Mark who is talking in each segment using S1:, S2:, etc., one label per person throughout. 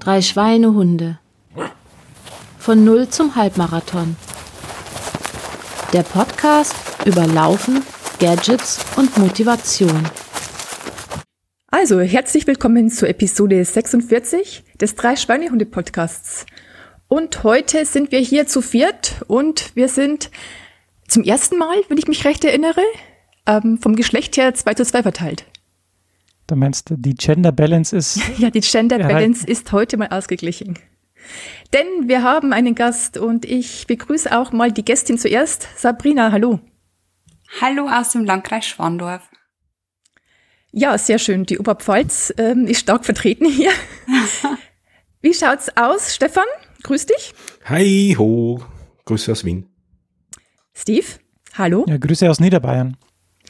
S1: Drei Schweinehunde. Von Null zum Halbmarathon. Der Podcast über Laufen, Gadgets und Motivation.
S2: Also, herzlich willkommen zur Episode 46 des Drei Schweinehunde Podcasts. Und heute sind wir hier zu viert und wir sind zum ersten Mal, wenn ich mich recht erinnere, ähm, vom Geschlecht her 2 zu 2 verteilt.
S3: Du meinst, die Gender Balance ist.
S2: Ja, die Gender Balance ist heute mal ausgeglichen. Denn wir haben einen Gast und ich begrüße auch mal die Gästin zuerst. Sabrina, hallo.
S4: Hallo aus dem Landkreis Schwandorf.
S2: Ja, sehr schön. Die Oberpfalz ähm, ist stark vertreten hier. Wie schaut's aus, Stefan? Grüß dich.
S5: Hi ho, Grüße aus Wien.
S2: Steve, hallo.
S3: Ja, Grüße aus Niederbayern.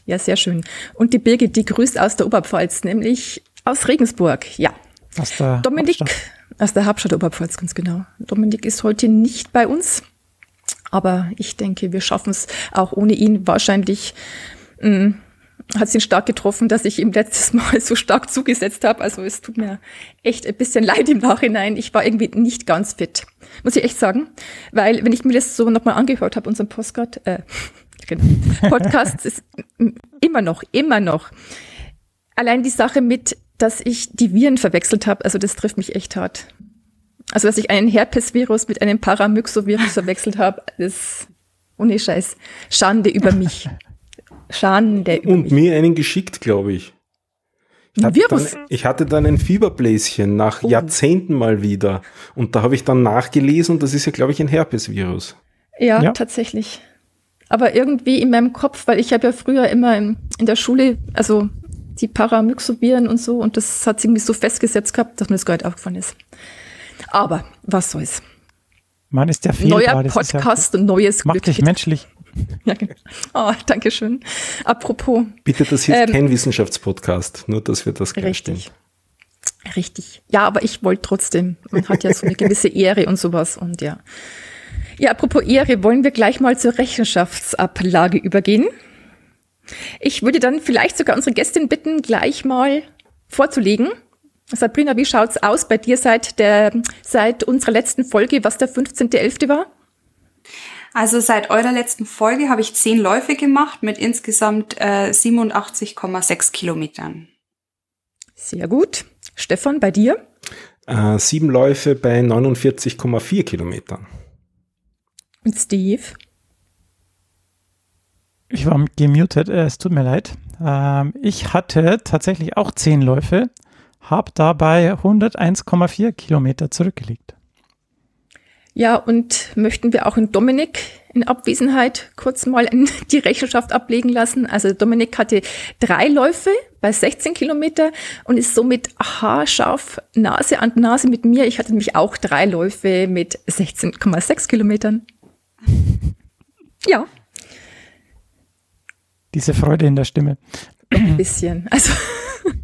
S2: Ja, sehr schön. Und die Birgit, die grüßt aus der Oberpfalz, nämlich aus Regensburg. Ja.
S3: Aus der
S2: Dominik, Hauptstadt. aus der Hauptstadt Oberpfalz, ganz genau. Dominik ist heute nicht bei uns, aber ich denke, wir schaffen es auch ohne ihn. Wahrscheinlich mh, hat es ihn stark getroffen, dass ich ihm letztes Mal so stark zugesetzt habe. Also es tut mir echt ein bisschen leid im Nachhinein. Ich war irgendwie nicht ganz fit, muss ich echt sagen. Weil, wenn ich mir das so nochmal angehört habe, unseren Postcard, äh, genau, Podcast ist immer noch, immer noch. Allein die Sache mit, dass ich die Viren verwechselt habe, also das trifft mich echt hart. Also, dass ich einen Herpesvirus mit einem Paramyxovirus verwechselt habe, ist ohne Scheiß Schande über mich. Schande über
S5: Und
S2: mich.
S5: mir einen geschickt, glaube ich. Ich hatte, dann, ich hatte dann ein Fieberbläschen nach oh. Jahrzehnten mal wieder. Und da habe ich dann nachgelesen und das ist ja, glaube ich, ein Herpesvirus.
S2: Ja, ja, tatsächlich. Aber irgendwie in meinem Kopf, weil ich habe ja früher immer in, in der Schule, also die Paramyxoviren und so, und das hat sich irgendwie so festgesetzt gehabt, dass mir das gar nicht aufgefallen ist. Aber was soll's.
S3: Man ist ja viel
S2: Neuer Podcast
S3: ja,
S2: und neues
S3: Glück. Macht dich menschlich.
S2: Ja, genau. Oh, danke schön. Apropos.
S5: Bitte, das hier ist ähm, kein Wissenschaftspodcast, nur dass wir das klarstellen.
S2: Richtig. Richtig. Ja, aber ich wollte trotzdem. Man hat ja so eine gewisse Ehre und sowas und ja. Ja, apropos Ehre, wollen wir gleich mal zur Rechenschaftsablage übergehen? Ich würde dann vielleicht sogar unsere Gästin bitten, gleich mal vorzulegen. Sabrina, wie schaut's aus bei dir seit der, seit unserer letzten Folge, was der 15.11. war?
S4: Also seit eurer letzten Folge habe ich zehn Läufe gemacht mit insgesamt äh, 87,6 Kilometern.
S2: Sehr gut. Stefan, bei dir?
S5: Äh, sieben Läufe bei 49,4 Kilometern.
S2: Und Steve?
S3: Ich war gemutet, äh, es tut mir leid. Ähm, ich hatte tatsächlich auch zehn Läufe, habe dabei 101,4 Kilometer zurückgelegt.
S2: Ja, und möchten wir auch in Dominik in Abwesenheit kurz mal die Rechenschaft ablegen lassen. Also Dominik hatte drei Läufe bei 16 Kilometer und ist somit haarscharf Nase an Nase mit mir. Ich hatte nämlich auch drei Läufe mit 16,6 Kilometern. Ja.
S3: Diese Freude in der Stimme.
S2: Ein bisschen. Also,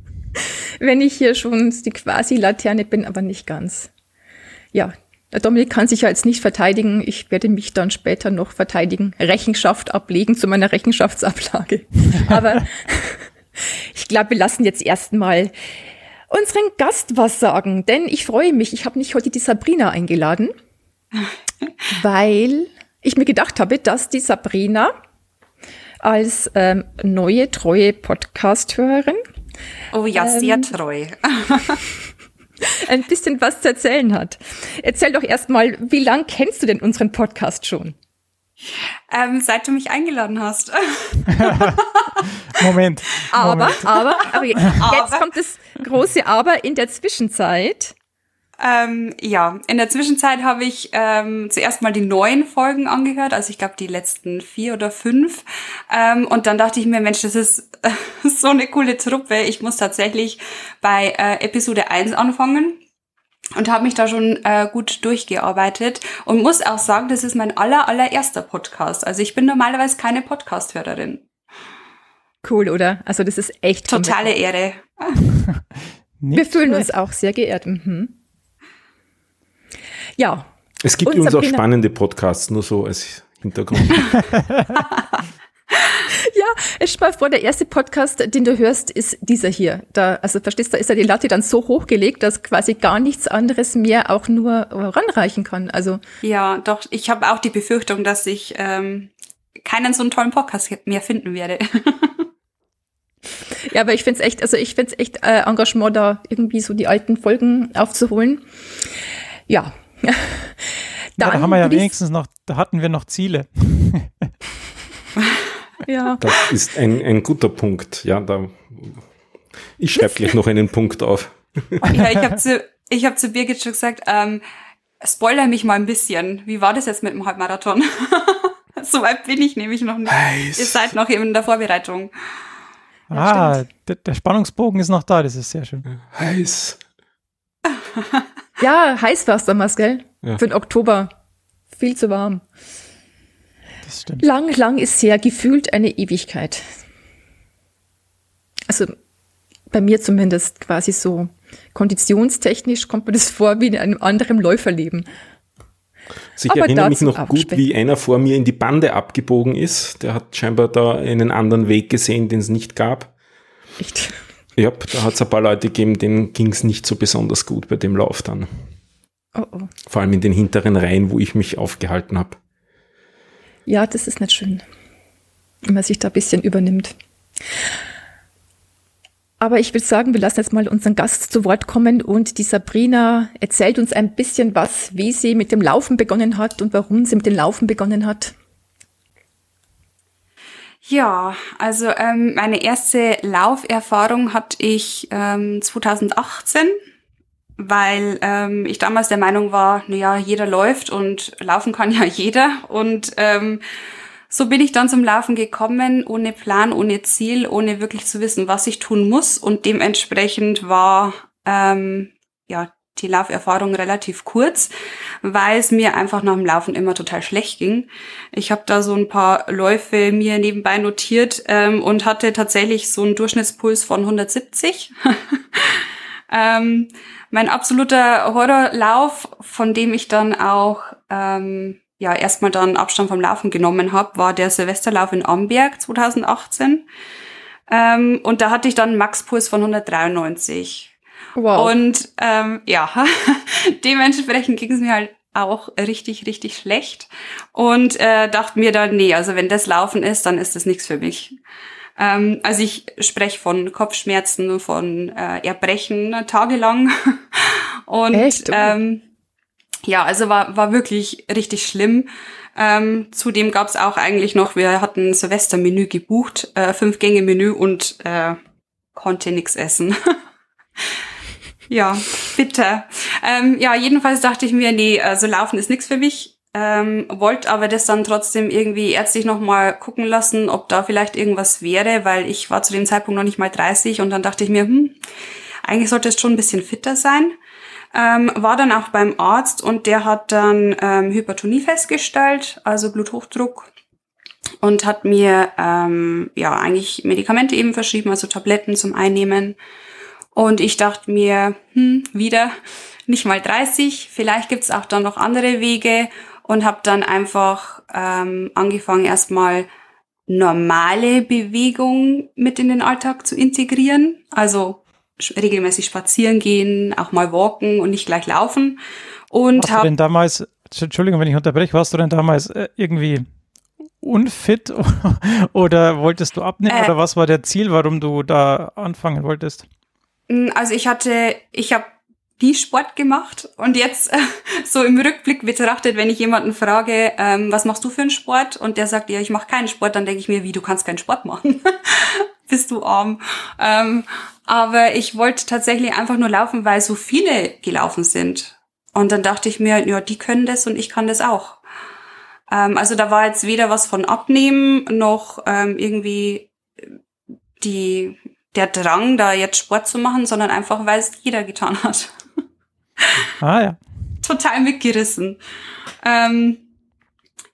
S2: wenn ich hier schon die Quasi-Laterne bin, aber nicht ganz. Ja, der Dominik kann sich ja jetzt nicht verteidigen. Ich werde mich dann später noch verteidigen, Rechenschaft ablegen zu meiner Rechenschaftsablage. Aber ich glaube, wir lassen jetzt erstmal unseren Gast was sagen, denn ich freue mich. Ich habe nicht heute die Sabrina eingeladen, weil ich mir gedacht habe, dass die Sabrina als ähm, neue, treue Podcast-Hörerin.
S4: Oh ja, ähm, sehr treu.
S2: ein bisschen was zu erzählen hat. Erzähl doch erstmal, wie lang kennst du denn unseren Podcast schon?
S4: Ähm, seit du mich eingeladen hast.
S3: Moment.
S2: Aber,
S3: Moment.
S2: aber, aber jetzt aber. kommt das große Aber in der Zwischenzeit
S4: ähm, ja, in der Zwischenzeit habe ich ähm, zuerst mal die neuen Folgen angehört, also ich glaube die letzten vier oder fünf. Ähm, und dann dachte ich mir, Mensch, das ist äh, so eine coole Truppe. Ich muss tatsächlich bei äh, Episode 1 anfangen und habe mich da schon äh, gut durchgearbeitet und muss auch sagen, das ist mein aller allererster Podcast. Also ich bin normalerweise keine Podcast-Hörerin.
S2: Cool, oder? Also das ist echt
S4: totale Ehre.
S2: Wir fühlen uns auch sehr geehrt. Mhm. Ja.
S5: Es gibt übrigens auch spannende Podcasts, nur so als Hintergrund.
S2: Ja, es mal vor, der erste Podcast, den du hörst, ist dieser hier. Da, also verstehst du, da ist ja die Latte dann so hochgelegt, dass quasi gar nichts anderes mehr auch nur ranreichen kann. Also
S4: ja, doch. Ich habe auch die Befürchtung, dass ich ähm, keinen so einen tollen Podcast mehr finden werde.
S2: ja, aber ich finde es echt, also ich finde es echt äh, Engagement, da irgendwie so die alten Folgen aufzuholen. Ja.
S3: Ja da haben wir ja wenigstens noch, da hatten wir noch Ziele.
S5: Ja. Das ist ein, ein guter Punkt. Ja, da, ich schreibe gleich noch einen Punkt auf.
S4: Ja, ich habe zu, ich hab zu Birgit schon gesagt, ähm, spoiler mich mal ein bisschen. Wie war das jetzt mit dem Halbmarathon? so weit bin ich nämlich noch nicht. Heiß. Ihr seid noch eben in der Vorbereitung.
S3: Ja, ah, der, der, Spannungsbogen ist noch da, das ist sehr schön.
S5: Heiß.
S2: Ja, heiß war es damals, gell? Ja. Für den Oktober. Viel zu warm das stimmt. Lang, lang ist sehr gefühlt eine Ewigkeit. Also bei mir zumindest quasi so konditionstechnisch kommt mir das vor wie in einem anderen Läuferleben.
S5: Also ich Aber erinnere mich noch gut, wie einer vor mir in die Bande abgebogen ist. Der hat scheinbar da einen anderen Weg gesehen, den es nicht gab. Echt? Ja, da hat es ein paar Leute gegeben, denen ging es nicht so besonders gut bei dem Lauf dann. Oh oh. Vor allem in den hinteren Reihen, wo ich mich aufgehalten habe.
S2: Ja, das ist nicht schön, wenn man sich da ein bisschen übernimmt. Aber ich würde sagen, wir lassen jetzt mal unseren Gast zu Wort kommen und die Sabrina erzählt uns ein bisschen was, wie sie mit dem Laufen begonnen hat und warum sie mit dem Laufen begonnen hat.
S4: Ja, also ähm, meine erste Lauferfahrung hatte ich ähm, 2018 weil ähm, ich damals der Meinung war, naja, jeder läuft und laufen kann ja jeder. Und ähm, so bin ich dann zum Laufen gekommen, ohne Plan, ohne Ziel, ohne wirklich zu wissen, was ich tun muss. Und dementsprechend war ähm, ja die Lauferfahrung relativ kurz, weil es mir einfach nach dem Laufen immer total schlecht ging. Ich habe da so ein paar Läufe mir nebenbei notiert ähm, und hatte tatsächlich so einen Durchschnittspuls von 170. ähm, mein absoluter Horrorlauf, von dem ich dann auch ähm, ja erstmal dann Abstand vom Laufen genommen habe, war der Silvesterlauf in Amberg 2018. Ähm, und da hatte ich dann einen Maxpuls von 193. Wow. Und ähm, ja, dementsprechend ging es mir halt auch richtig, richtig schlecht. Und äh, dachte mir dann, nee, also wenn das Laufen ist, dann ist das nichts für mich. Ähm, also ich spreche von Kopfschmerzen, von äh, Erbrechen tagelang. Und Echt? Ähm, ja, also war, war wirklich richtig schlimm. Ähm, zudem gab es auch eigentlich noch, wir hatten Silvestermenü gebucht, äh, fünf Gänge Menü und äh, konnte nix essen. ja, bitte. Ähm, ja, jedenfalls dachte ich mir, nee, also laufen ist nix für mich ähm, wollte aber das dann trotzdem irgendwie ärztlich nochmal gucken lassen, ob da vielleicht irgendwas wäre, weil ich war zu dem Zeitpunkt noch nicht mal 30 und dann dachte ich mir, hm, eigentlich sollte es schon ein bisschen fitter sein. Ähm, war dann auch beim Arzt und der hat dann ähm, Hypertonie festgestellt, also Bluthochdruck und hat mir ähm, ja eigentlich Medikamente eben verschrieben, also Tabletten zum Einnehmen. Und ich dachte mir, hm, wieder nicht mal 30, vielleicht gibt's auch dann noch andere Wege und habe dann einfach ähm, angefangen, erstmal normale Bewegung mit in den Alltag zu integrieren. Also regelmäßig spazieren gehen, auch mal walken und nicht gleich laufen. Und
S3: warst du denn damals, Entschuldigung, wenn ich unterbreche, warst du denn damals äh, irgendwie unfit oder wolltest du abnehmen äh, oder was war der Ziel, warum du da anfangen wolltest?
S4: Also ich hatte, ich habe nie Sport gemacht und jetzt äh, so im Rückblick betrachtet, wenn ich jemanden frage, ähm, was machst du für einen Sport und der sagt, ja, ich mache keinen Sport, dann denke ich mir, wie, du kannst keinen Sport machen. Bist du arm. Ähm, aber ich wollte tatsächlich einfach nur laufen, weil so viele gelaufen sind. Und dann dachte ich mir, ja, die können das und ich kann das auch. Ähm, also da war jetzt weder was von Abnehmen noch ähm, irgendwie die der Drang, da jetzt Sport zu machen, sondern einfach, weil es jeder getan hat. Ah ja. Total mitgerissen. Ähm,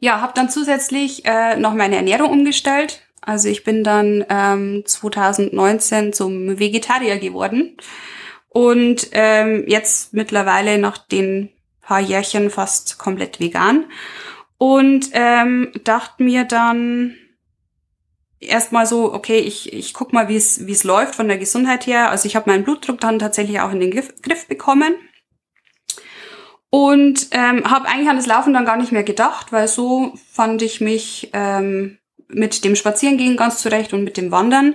S4: ja, habe dann zusätzlich äh, noch meine Ernährung umgestellt. Also ich bin dann ähm, 2019 zum Vegetarier geworden und ähm, jetzt mittlerweile nach den paar Jährchen fast komplett vegan und ähm, dachte mir dann, erstmal so, okay, ich, ich guck mal, wie es läuft von der Gesundheit her. Also ich habe meinen Blutdruck dann tatsächlich auch in den Griff, Griff bekommen. Und ähm, habe eigentlich an das Laufen dann gar nicht mehr gedacht, weil so fand ich mich ähm, mit dem Spazierengehen ganz zurecht und mit dem Wandern.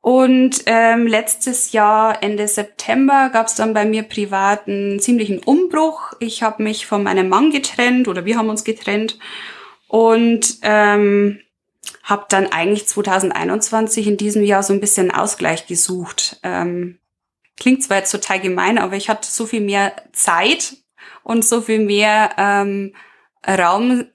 S4: Und ähm, letztes Jahr, Ende September, gab es dann bei mir privat einen ziemlichen Umbruch. Ich habe mich von meinem Mann getrennt oder wir haben uns getrennt und ähm, habe dann eigentlich 2021 in diesem Jahr so ein bisschen Ausgleich gesucht. Ähm, klingt zwar jetzt total gemein, aber ich hatte so viel mehr Zeit und so viel mehr ähm, Raum,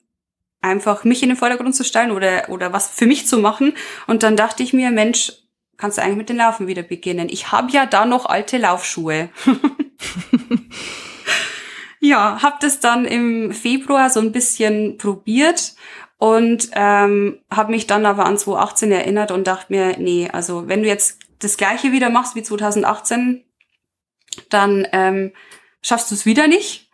S4: einfach mich in den Vordergrund zu stellen oder, oder was für mich zu machen. Und dann dachte ich mir, Mensch, kannst du eigentlich mit dem Laufen wieder beginnen. Ich habe ja da noch alte Laufschuhe. ja, habe das dann im Februar so ein bisschen probiert und ähm, habe mich dann aber an 2018 erinnert und dachte mir, nee, also wenn du jetzt das gleiche wieder machst wie 2018, dann ähm, schaffst du es wieder nicht.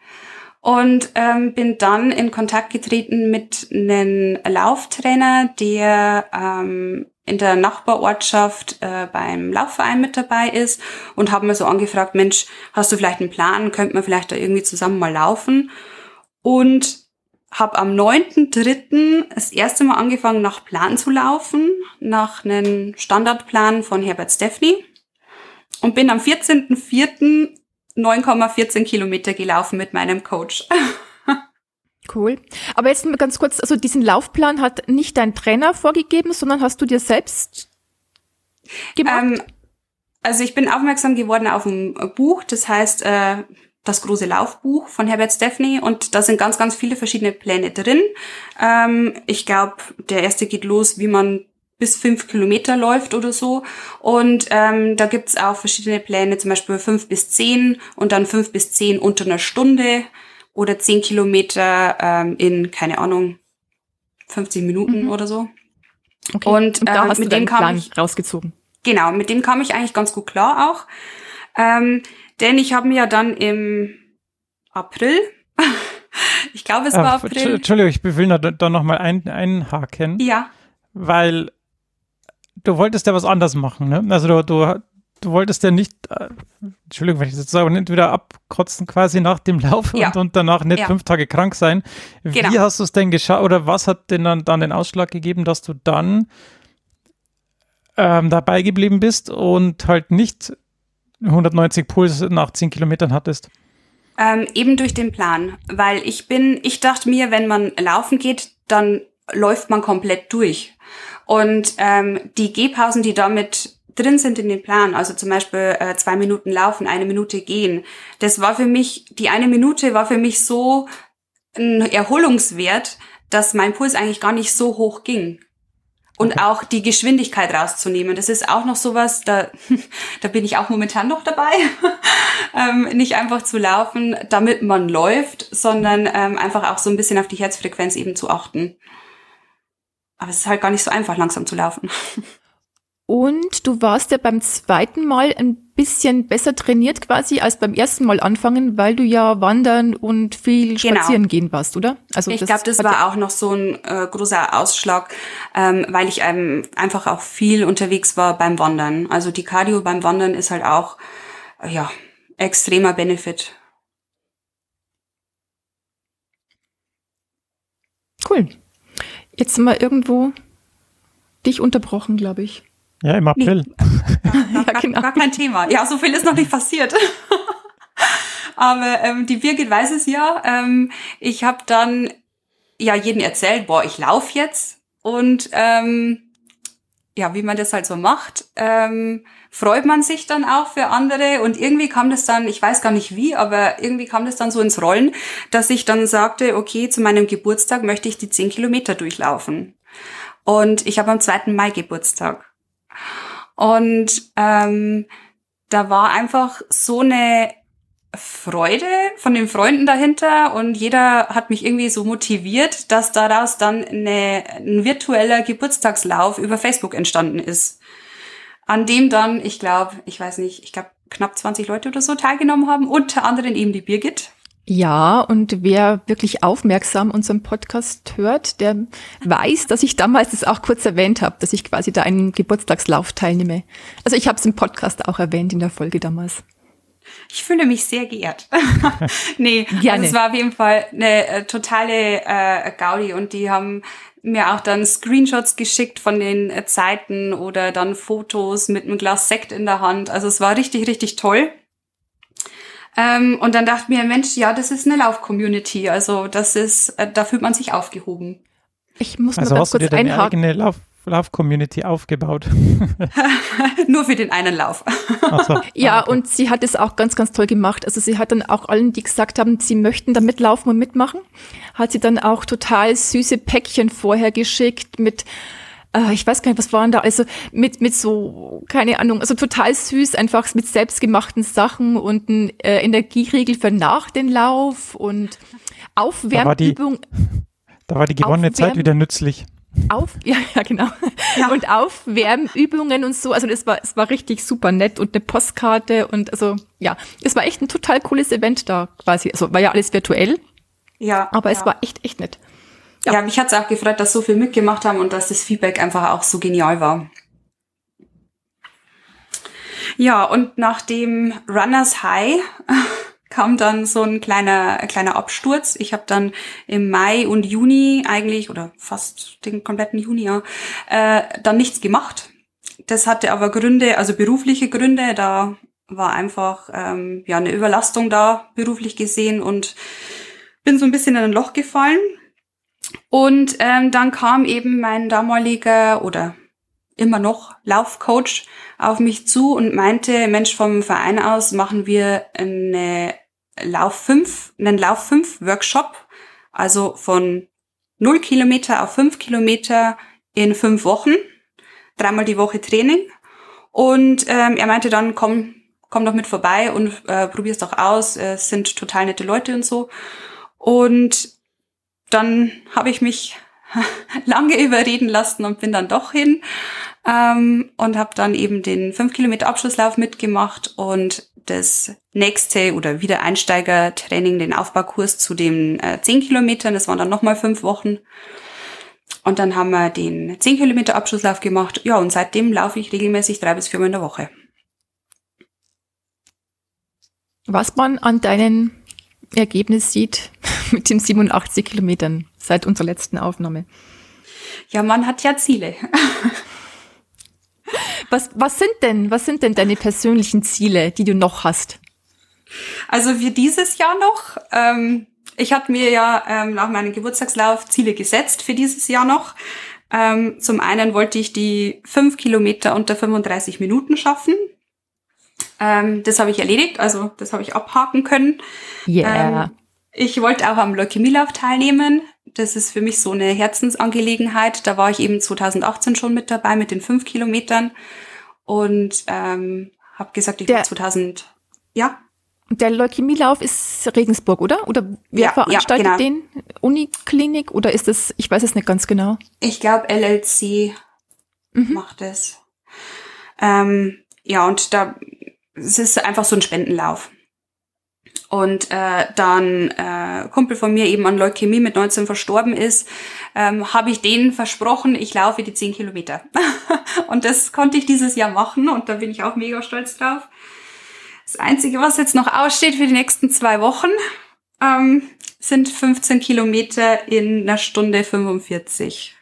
S4: Und ähm, bin dann in Kontakt getreten mit einem Lauftrainer, der ähm, in der Nachbarortschaft äh, beim Laufverein mit dabei ist und habe mir so angefragt, Mensch, hast du vielleicht einen Plan, könnte man vielleicht da irgendwie zusammen mal laufen? Und habe am 9.3. das erste Mal angefangen, nach Plan zu laufen, nach einem Standardplan von Herbert Steffni und bin am 14.4. 9,14 Kilometer gelaufen mit meinem Coach.
S2: Cool. Aber jetzt mal ganz kurz, also diesen Laufplan hat nicht dein Trainer vorgegeben, sondern hast du dir selbst gemacht? Ähm,
S4: also ich bin aufmerksam geworden auf ein Buch, das heißt äh, das große Laufbuch von Herbert Steffney und da sind ganz, ganz viele verschiedene Pläne drin. Ähm, ich glaube, der erste geht los, wie man bis fünf Kilometer läuft oder so. Und ähm, da gibt's auch verschiedene Pläne, zum Beispiel fünf bis zehn und dann fünf bis zehn unter einer Stunde oder zehn Kilometer ähm, in, keine Ahnung, 50 Minuten mhm. oder so.
S2: Okay. Und, und da äh, hast mit du dem kam Plan ich, rausgezogen.
S4: Genau, mit dem kam ich eigentlich ganz gut klar auch. Ähm, denn ich habe mir ja dann im April, ich glaube es war April.
S3: Entschuldigung, ich will da, da nochmal ein, einhaken.
S4: Ja.
S3: Weil du wolltest ja was anders machen, ne? Also du, du, du wolltest ja nicht, äh, Entschuldigung, wenn ich das sage, nicht wieder abkotzen quasi nach dem Lauf ja. und, und, danach nicht ja. fünf Tage krank sein. Wie genau. hast du es denn geschafft oder was hat denn dann, dann den Ausschlag gegeben, dass du dann ähm, dabei geblieben bist und halt nicht 190 Puls nach 10 Kilometern hattest?
S4: Ähm, eben durch den Plan, weil ich bin, ich dachte mir, wenn man laufen geht, dann läuft man komplett durch. Und ähm, die Gehpausen, die damit drin sind in den Plan, also zum Beispiel äh, zwei Minuten laufen, eine Minute gehen, das war für mich, die eine Minute war für mich so ein Erholungswert, dass mein Puls eigentlich gar nicht so hoch ging. Und auch die Geschwindigkeit rauszunehmen. Das ist auch noch sowas, da, da bin ich auch momentan noch dabei. ähm, nicht einfach zu laufen, damit man läuft, sondern ähm, einfach auch so ein bisschen auf die Herzfrequenz eben zu achten. Aber es ist halt gar nicht so einfach, langsam zu laufen.
S2: Und du warst ja beim zweiten Mal ein bisschen besser trainiert quasi als beim ersten Mal anfangen, weil du ja wandern und viel genau. spazieren genau. gehen warst, oder?
S4: Also ich glaube, das war auch noch so ein äh, großer Ausschlag, ähm, weil ich ähm, einfach auch viel unterwegs war beim Wandern. Also die Cardio beim Wandern ist halt auch äh, ja extremer Benefit.
S2: Cool. Jetzt sind wir irgendwo dich unterbrochen, glaube ich.
S3: Ja, im April.
S4: Nee. ja, gar, genau. gar kein Thema. Ja, so viel ist noch nicht passiert. Aber ähm, die Birgit weiß es ja. Ähm, ich habe dann ja jeden erzählt, boah, ich laufe jetzt. Und ähm, ja, wie man das halt so macht, ähm, freut man sich dann auch für andere. Und irgendwie kam das dann, ich weiß gar nicht wie, aber irgendwie kam das dann so ins Rollen, dass ich dann sagte, okay, zu meinem Geburtstag möchte ich die zehn Kilometer durchlaufen. Und ich habe am 2. Mai Geburtstag. Und ähm, da war einfach so eine Freude von den Freunden dahinter und jeder hat mich irgendwie so motiviert, dass daraus dann eine, ein virtueller Geburtstagslauf über Facebook entstanden ist. An dem dann, ich glaube, ich weiß nicht, ich glaube knapp 20 Leute oder so teilgenommen haben, unter anderem eben die Birgit.
S2: Ja, und wer wirklich aufmerksam unseren Podcast hört, der weiß, dass ich damals das auch kurz erwähnt habe, dass ich quasi da einen Geburtstagslauf teilnehme. Also ich habe es im Podcast auch erwähnt in der Folge damals.
S4: Ich fühle mich sehr geehrt. nee, Gerne. Also es war auf jeden Fall eine äh, totale äh, Gaudi und die haben mir auch dann Screenshots geschickt von den äh, Zeiten oder dann Fotos mit einem Glas Sekt in der Hand. Also es war richtig, richtig toll. Ähm, und dann dachte mir, Mensch, ja, das ist eine Lauf-Community. Also das ist, äh, da fühlt man sich aufgehoben.
S2: Ich muss
S3: also
S2: mal ganz kurz einhaken.
S3: eigene Lauf Lauf-Community aufgebaut.
S4: Nur für den einen Lauf.
S2: So. Ja, ah, okay. und sie hat es auch ganz, ganz toll gemacht. Also sie hat dann auch allen, die gesagt haben, sie möchten da mitlaufen und mitmachen, hat sie dann auch total süße Päckchen vorher geschickt mit äh, ich weiß gar nicht, was waren da, also mit, mit so, keine Ahnung, also total süß, einfach mit selbstgemachten Sachen und ein äh, Energieriegel für nach den Lauf und Aufwärmübung.
S3: Da war die, da war die gewonnene Aufwärm Zeit wieder nützlich.
S2: Auf, ja, ja, genau. Ja. Und Aufwärmübungen und so. Also das war, es war richtig super nett und eine Postkarte und also ja, es war echt ein total cooles Event da quasi. Also war ja alles virtuell.
S4: Ja.
S2: Aber
S4: ja.
S2: es war echt, echt nett.
S4: Ja, ja mich hat's auch gefreut, dass so viel mitgemacht haben und dass das Feedback einfach auch so genial war. Ja, und nach dem Runners High kam dann so ein kleiner, kleiner Absturz. Ich habe dann im Mai und Juni eigentlich, oder fast den kompletten Juni, ja, äh, dann nichts gemacht. Das hatte aber Gründe, also berufliche Gründe. Da war einfach ähm, ja eine Überlastung da, beruflich gesehen, und bin so ein bisschen in ein Loch gefallen. Und ähm, dann kam eben mein damaliger oder immer noch Laufcoach auf mich zu und meinte, Mensch, vom Verein aus machen wir eine Lauf 5, einen Lauf 5 Workshop, also von 0 Kilometer auf 5 Kilometer in fünf Wochen, dreimal die Woche Training. Und ähm, er meinte dann, komm, komm doch mit vorbei und äh, probier's doch aus. Es sind total nette Leute und so. Und dann habe ich mich lange überreden lassen und bin dann doch hin ähm, und habe dann eben den 5 Kilometer Abschlusslauf mitgemacht und das nächste oder Wiedereinsteiger-Training, den Aufbaukurs zu den äh, 10 Kilometern. Das waren dann nochmal fünf Wochen. Und dann haben wir den 10 Kilometer Abschlusslauf gemacht. Ja, und seitdem laufe ich regelmäßig drei bis viermal in der Woche.
S2: Was man an deinen Ergebnis sieht mit den 87 Kilometern seit unserer letzten Aufnahme.
S4: Ja, man hat ja Ziele.
S2: Was, was sind denn, was sind denn deine persönlichen Ziele, die du noch hast?
S4: Also für dieses Jahr noch. Ähm, ich hatte mir ja ähm, nach meinem Geburtstagslauf Ziele gesetzt für dieses Jahr noch. Ähm, zum einen wollte ich die fünf Kilometer unter 35 Minuten schaffen. Ähm, das habe ich erledigt, also das habe ich abhaken können.
S2: Yeah. Ähm,
S4: ich wollte auch am Leukämielauf teilnehmen. Das ist für mich so eine Herzensangelegenheit. Da war ich eben 2018 schon mit dabei mit den fünf Kilometern und ähm, habe gesagt, ich will 2000. Ja.
S2: Der Leukämielauf ist Regensburg, oder? Oder wer ja, veranstaltet ja, genau. den? Uniklinik oder ist das, ich weiß es nicht ganz genau.
S4: Ich glaube, LLC mhm. macht es. Ähm, ja, und da, es ist einfach so ein Spendenlauf. Und äh, dann äh, Kumpel von mir eben an Leukämie mit 19 verstorben ist, ähm, habe ich denen versprochen, ich laufe die 10 Kilometer. und das konnte ich dieses Jahr machen und da bin ich auch mega stolz drauf. Das Einzige, was jetzt noch aussteht für die nächsten zwei Wochen, ähm, sind 15 Kilometer in einer Stunde 45.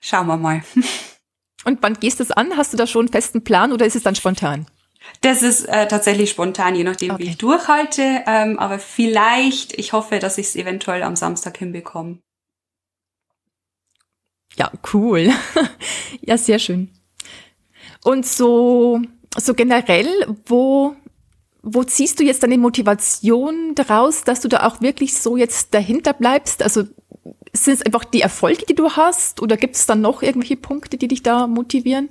S4: Schauen wir mal.
S2: Und wann gehst du es an? Hast du da schon einen festen Plan oder ist es dann spontan?
S4: Das ist äh, tatsächlich spontan, je nachdem, okay. wie ich durchhalte. Ähm, aber vielleicht, ich hoffe, dass ich es eventuell am Samstag hinbekomme.
S2: Ja, cool. ja, sehr schön. Und so, so generell, wo, wo ziehst du jetzt deine Motivation daraus, dass du da auch wirklich so jetzt dahinter bleibst? Also sind es einfach die Erfolge, die du hast, oder gibt es dann noch irgendwelche Punkte, die dich da motivieren?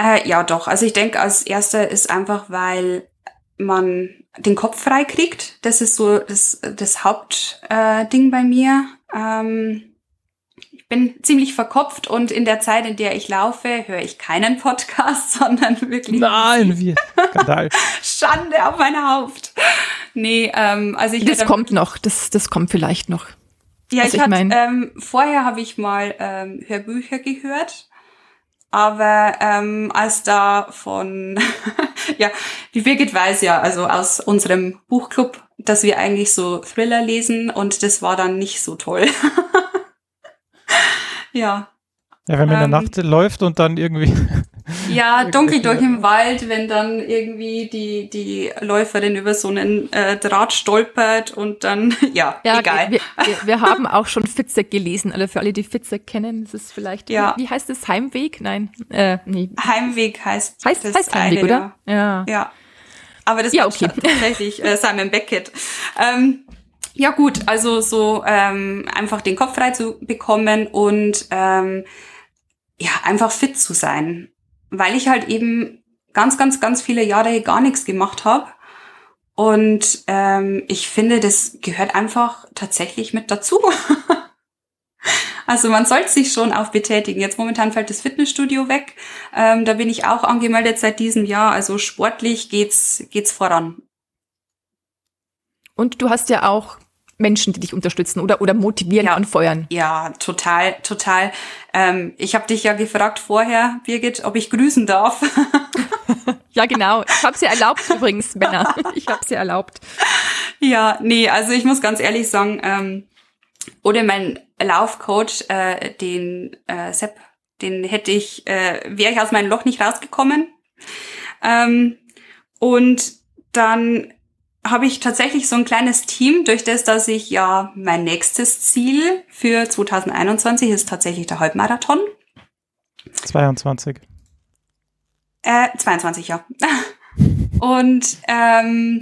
S4: Äh, ja, doch. Also ich denke, als erster ist einfach, weil man den Kopf frei kriegt. Das ist so das, das Hauptding äh, bei mir. Ähm, ich bin ziemlich verkopft und in der Zeit, in der ich laufe, höre ich keinen Podcast, sondern wirklich.
S3: Nein, wie Skandal.
S4: Schande auf mein Haupt. Nee, ähm, also ich.
S2: Das kommt noch, das, das kommt vielleicht noch.
S4: Ja, also ich, ich hatte, ähm, vorher habe ich mal ähm, Hörbücher gehört, aber ähm, als da von, ja, die Birgit weiß ja, also aus unserem Buchclub, dass wir eigentlich so Thriller lesen und das war dann nicht so toll. ja.
S3: Ja, wenn man in der ähm, Nacht läuft und dann irgendwie
S4: ja, dunkel durch im Wald, wenn dann irgendwie die, die Läuferin über so einen äh, Draht stolpert und dann, ja, ja egal.
S2: Wir, wir, wir haben auch schon Fitzek gelesen, also für alle, die Fitzek kennen, das ist vielleicht, ja. wie, wie heißt es, Heimweg? Nein, äh, nee.
S4: Heimweg heißt
S2: Heißt, das heißt Heimweg, eine, oder?
S4: Ja. Ja. Aber das ja, okay. tatsächlich äh, Simon Beckett. Ähm, ja gut, also so ähm, einfach den Kopf frei zu bekommen und ähm, ja, einfach fit zu sein weil ich halt eben ganz, ganz, ganz viele Jahre gar nichts gemacht habe. Und ähm, ich finde, das gehört einfach tatsächlich mit dazu. also man sollte sich schon auch betätigen. Jetzt momentan fällt das Fitnessstudio weg. Ähm, da bin ich auch angemeldet seit diesem Jahr. Also sportlich geht's geht's voran.
S2: Und du hast ja auch Menschen, die dich unterstützen oder, oder motivieren,
S4: ja,
S2: anfeuern.
S4: Ja, total, total. Ähm, ich habe dich ja gefragt vorher, Birgit, ob ich grüßen darf.
S2: ja, genau. Ich habe sie erlaubt übrigens, Männer. Ich habe sie erlaubt.
S4: Ja, nee, also ich muss ganz ehrlich sagen, ähm, oder mein Laufcoach, äh, den äh, Sepp, den hätte ich, äh, wäre ich aus meinem Loch nicht rausgekommen. Ähm, und dann habe ich tatsächlich so ein kleines Team, durch das, dass ich ja mein nächstes Ziel für 2021 ist tatsächlich der Halbmarathon.
S3: 22.
S4: Äh, 22, ja. Und ähm,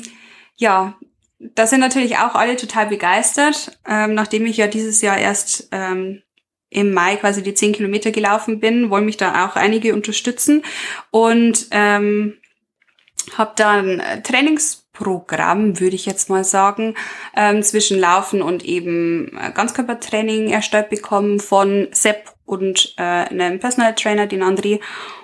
S4: ja, da sind natürlich auch alle total begeistert, ähm, nachdem ich ja dieses Jahr erst ähm, im Mai quasi die 10 Kilometer gelaufen bin, wollen mich da auch einige unterstützen und ähm, habe dann Trainings Programm, würde ich jetzt mal sagen, ähm, zwischen Laufen und eben äh, Ganzkörpertraining erstellt bekommen von Sepp und äh, einem Personal Trainer, den André.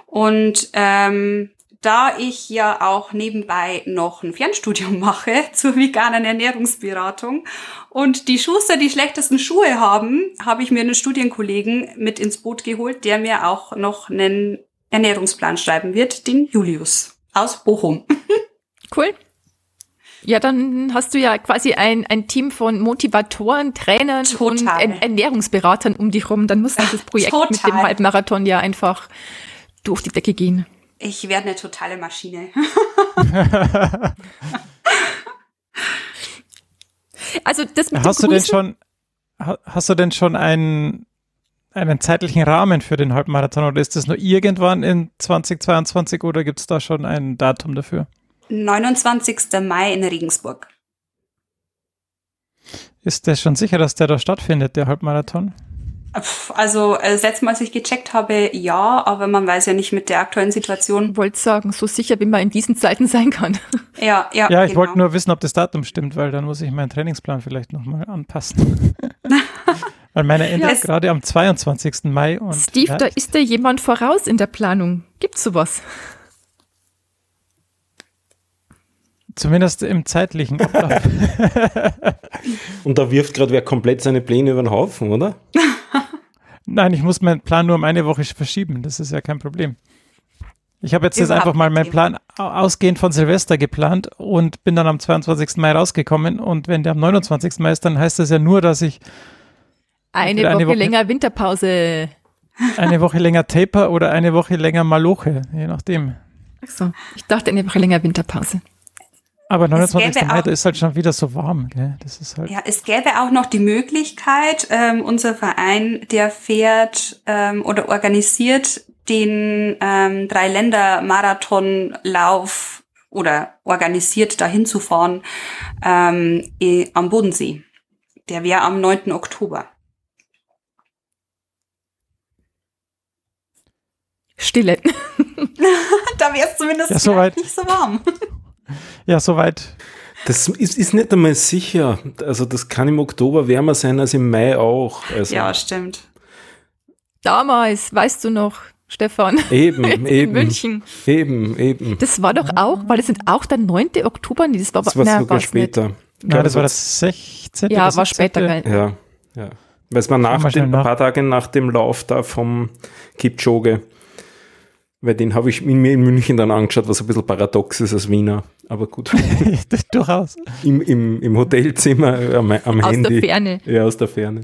S4: Und ähm, da ich ja auch nebenbei noch ein Fernstudium mache zur veganen Ernährungsberatung und die Schuster die schlechtesten Schuhe haben, habe ich mir einen Studienkollegen mit ins Boot geholt, der mir auch noch einen Ernährungsplan schreiben wird, den Julius aus Bochum.
S2: Cool. Ja, dann hast du ja quasi ein, ein Team von Motivatoren, Trainern Total. und Ernährungsberatern um dich rum. Dann muss dieses Projekt Total. mit dem Halbmarathon ja einfach durch die Decke gehen.
S4: Ich werde eine totale Maschine.
S2: also das mit
S3: hast du denn schon hast du denn schon einen einen zeitlichen Rahmen für den Halbmarathon oder ist das nur irgendwann in 2022 oder gibt es da schon ein Datum dafür?
S4: 29. Mai in Regensburg.
S3: Ist das schon sicher, dass der da stattfindet, der Halbmarathon?
S4: Also äh, das letzte Mal, als ich gecheckt habe, ja, aber man weiß ja nicht mit der aktuellen Situation.
S2: Wollte sagen, so sicher, wie man in diesen Zeiten sein kann.
S4: Ja, ja.
S3: Ja, ich genau. wollte nur wissen, ob das Datum stimmt, weil dann muss ich meinen Trainingsplan vielleicht nochmal anpassen. weil meine endet ja, gerade am 22. Mai. Und
S2: Steve, da ist da jemand voraus in der Planung. Gibt's sowas?
S3: Zumindest im zeitlichen Ablauf.
S5: Und da wirft gerade wer komplett seine Pläne über den Haufen, oder?
S3: Nein, ich muss meinen Plan nur um eine Woche verschieben. Das ist ja kein Problem. Ich habe jetzt, jetzt einfach mal meinen Plan ausgehend von Silvester geplant und bin dann am 22. Mai rausgekommen. Und wenn der am 29. Mai ist, dann heißt das ja nur, dass ich
S2: eine Woche, eine Woche länger Winterpause.
S3: Eine Woche länger Taper oder eine Woche länger Maloche, je nachdem.
S2: Ach so, ich dachte eine Woche länger Winterpause.
S3: Aber 29. Mai, da ist halt schon wieder so warm. Gell? Das ist halt
S4: ja, es gäbe auch noch die Möglichkeit, ähm, unser Verein, der fährt ähm, oder organisiert den ähm, Drei-Länder-Marathonlauf oder organisiert dahin zu fahren ähm, eh, am Bodensee. Der wäre am 9. Oktober.
S2: Stille.
S4: da wäre es zumindest
S3: ja, so
S4: nicht so warm.
S3: Ja, soweit.
S5: Das ist, ist nicht einmal sicher. Also das kann im Oktober wärmer sein als im Mai auch. Also
S4: ja, stimmt.
S2: Damals, weißt du noch, Stefan.
S5: Eben,
S2: in
S5: eben.
S2: München.
S5: Eben, eben.
S2: Das war doch auch, weil das sind auch der 9. Oktober, nee, das war,
S5: das war na, sogar später.
S3: Ja, das war das 16.
S2: Ja, war später. Gell?
S5: Ja, ja. Weil es war nach den, ein paar Tage nach dem Lauf da vom Kipchoge. Weil den habe ich mir in München dann angeschaut, was ein bisschen paradox ist als Wiener. Aber gut.
S3: Durchaus.
S5: Im, im, Im Hotelzimmer am, am
S2: aus
S5: Handy.
S2: Aus der Ferne.
S5: Ja, aus der Ferne.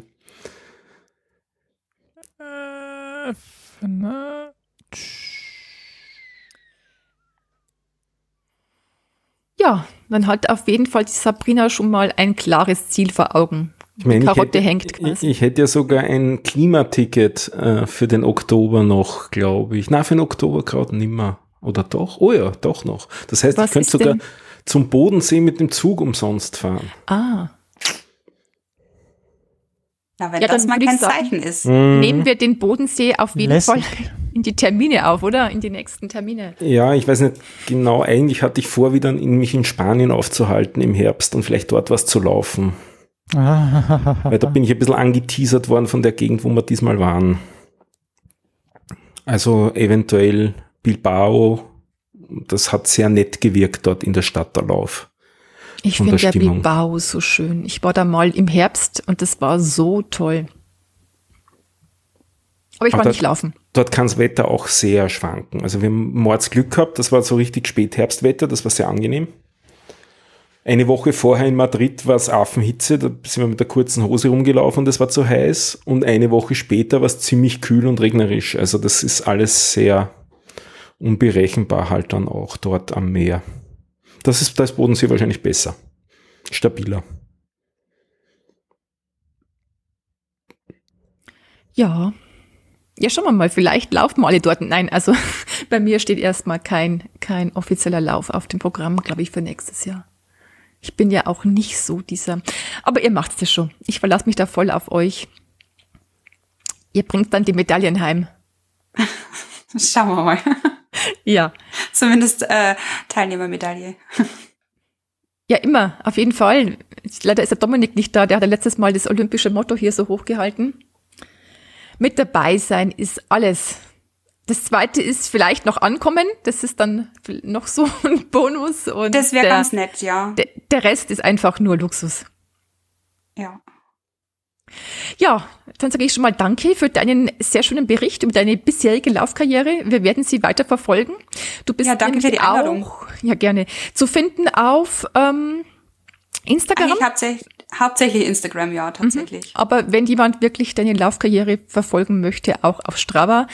S2: Ja, dann hat auf jeden Fall die Sabrina schon mal ein klares Ziel vor Augen.
S5: Ich meine,
S2: Karotte
S5: ich hätte,
S2: hängt quasi.
S5: Ich, ich, hätte ja sogar ein Klimaticket äh, für den Oktober noch, glaube ich. Na, für den Oktober gerade nimmer. Oder doch? Oh ja, doch noch. Das heißt, Was ich könnte sogar denn? zum Bodensee mit dem Zug umsonst fahren.
S2: Ah.
S4: Na, wenn ja, das mal kein sagen, Zeichen ist.
S2: Mhm. Nehmen wir den Bodensee auf jeden Lässig. Fall in die Termine auf, oder? In die nächsten Termine.
S5: Ja, ich weiß nicht genau. Eigentlich hatte ich vor, wieder in, mich in Spanien aufzuhalten im Herbst und vielleicht dort was zu laufen. Weil da bin ich ein bisschen angeteasert worden von der Gegend, wo wir diesmal waren. Also eventuell Bilbao. Das hat sehr nett gewirkt dort in der Stadt der Lauf.
S2: Ich finde der Bilbao so schön. Ich war da mal im Herbst und das war so toll. Aber ich war nicht laufen.
S5: Dort kann das Wetter auch sehr schwanken. Also wir haben Mords Glück gehabt, das war so richtig Spätherbstwetter, das war sehr angenehm. Eine Woche vorher in Madrid war es Affenhitze, da sind wir mit der kurzen Hose rumgelaufen und es war zu heiß. Und eine Woche später war es ziemlich kühl und regnerisch. Also das ist alles sehr unberechenbar halt dann auch dort am Meer. Das ist, da ist Bodensee wahrscheinlich besser. Stabiler.
S2: Ja. Ja, schauen wir mal, vielleicht laufen wir alle dort. Nein, also bei mir steht erstmal kein, kein offizieller Lauf auf dem Programm, glaube ich, für nächstes Jahr. Ich bin ja auch nicht so dieser. Aber ihr macht's das schon. Ich verlasse mich da voll auf euch. Ihr bringt dann die Medaillen heim.
S4: Schauen wir mal.
S2: Ja.
S4: Zumindest äh, Teilnehmermedaille.
S2: Ja, immer, auf jeden Fall. Leider ist der Dominik nicht da. Der hat ja letztes Mal das olympische Motto hier so hochgehalten. Mit dabei sein ist alles. Das zweite ist vielleicht noch ankommen. Das ist dann noch so ein Bonus. Und
S4: das wäre ganz nett, ja.
S2: Der, der Rest ist einfach nur Luxus.
S4: Ja.
S2: Ja, dann sage ich schon mal Danke für deinen sehr schönen Bericht über deine bisherige Laufkarriere. Wir werden sie weiter verfolgen. Du bist
S4: ja, danke für die Einladung.
S2: auch, ja gerne, zu finden auf ähm, Instagram.
S4: Eigentlich hauptsächlich, hauptsächlich Instagram, ja, tatsächlich.
S2: Mhm. Aber wenn jemand wirklich deine Laufkarriere verfolgen möchte, auch auf Strava.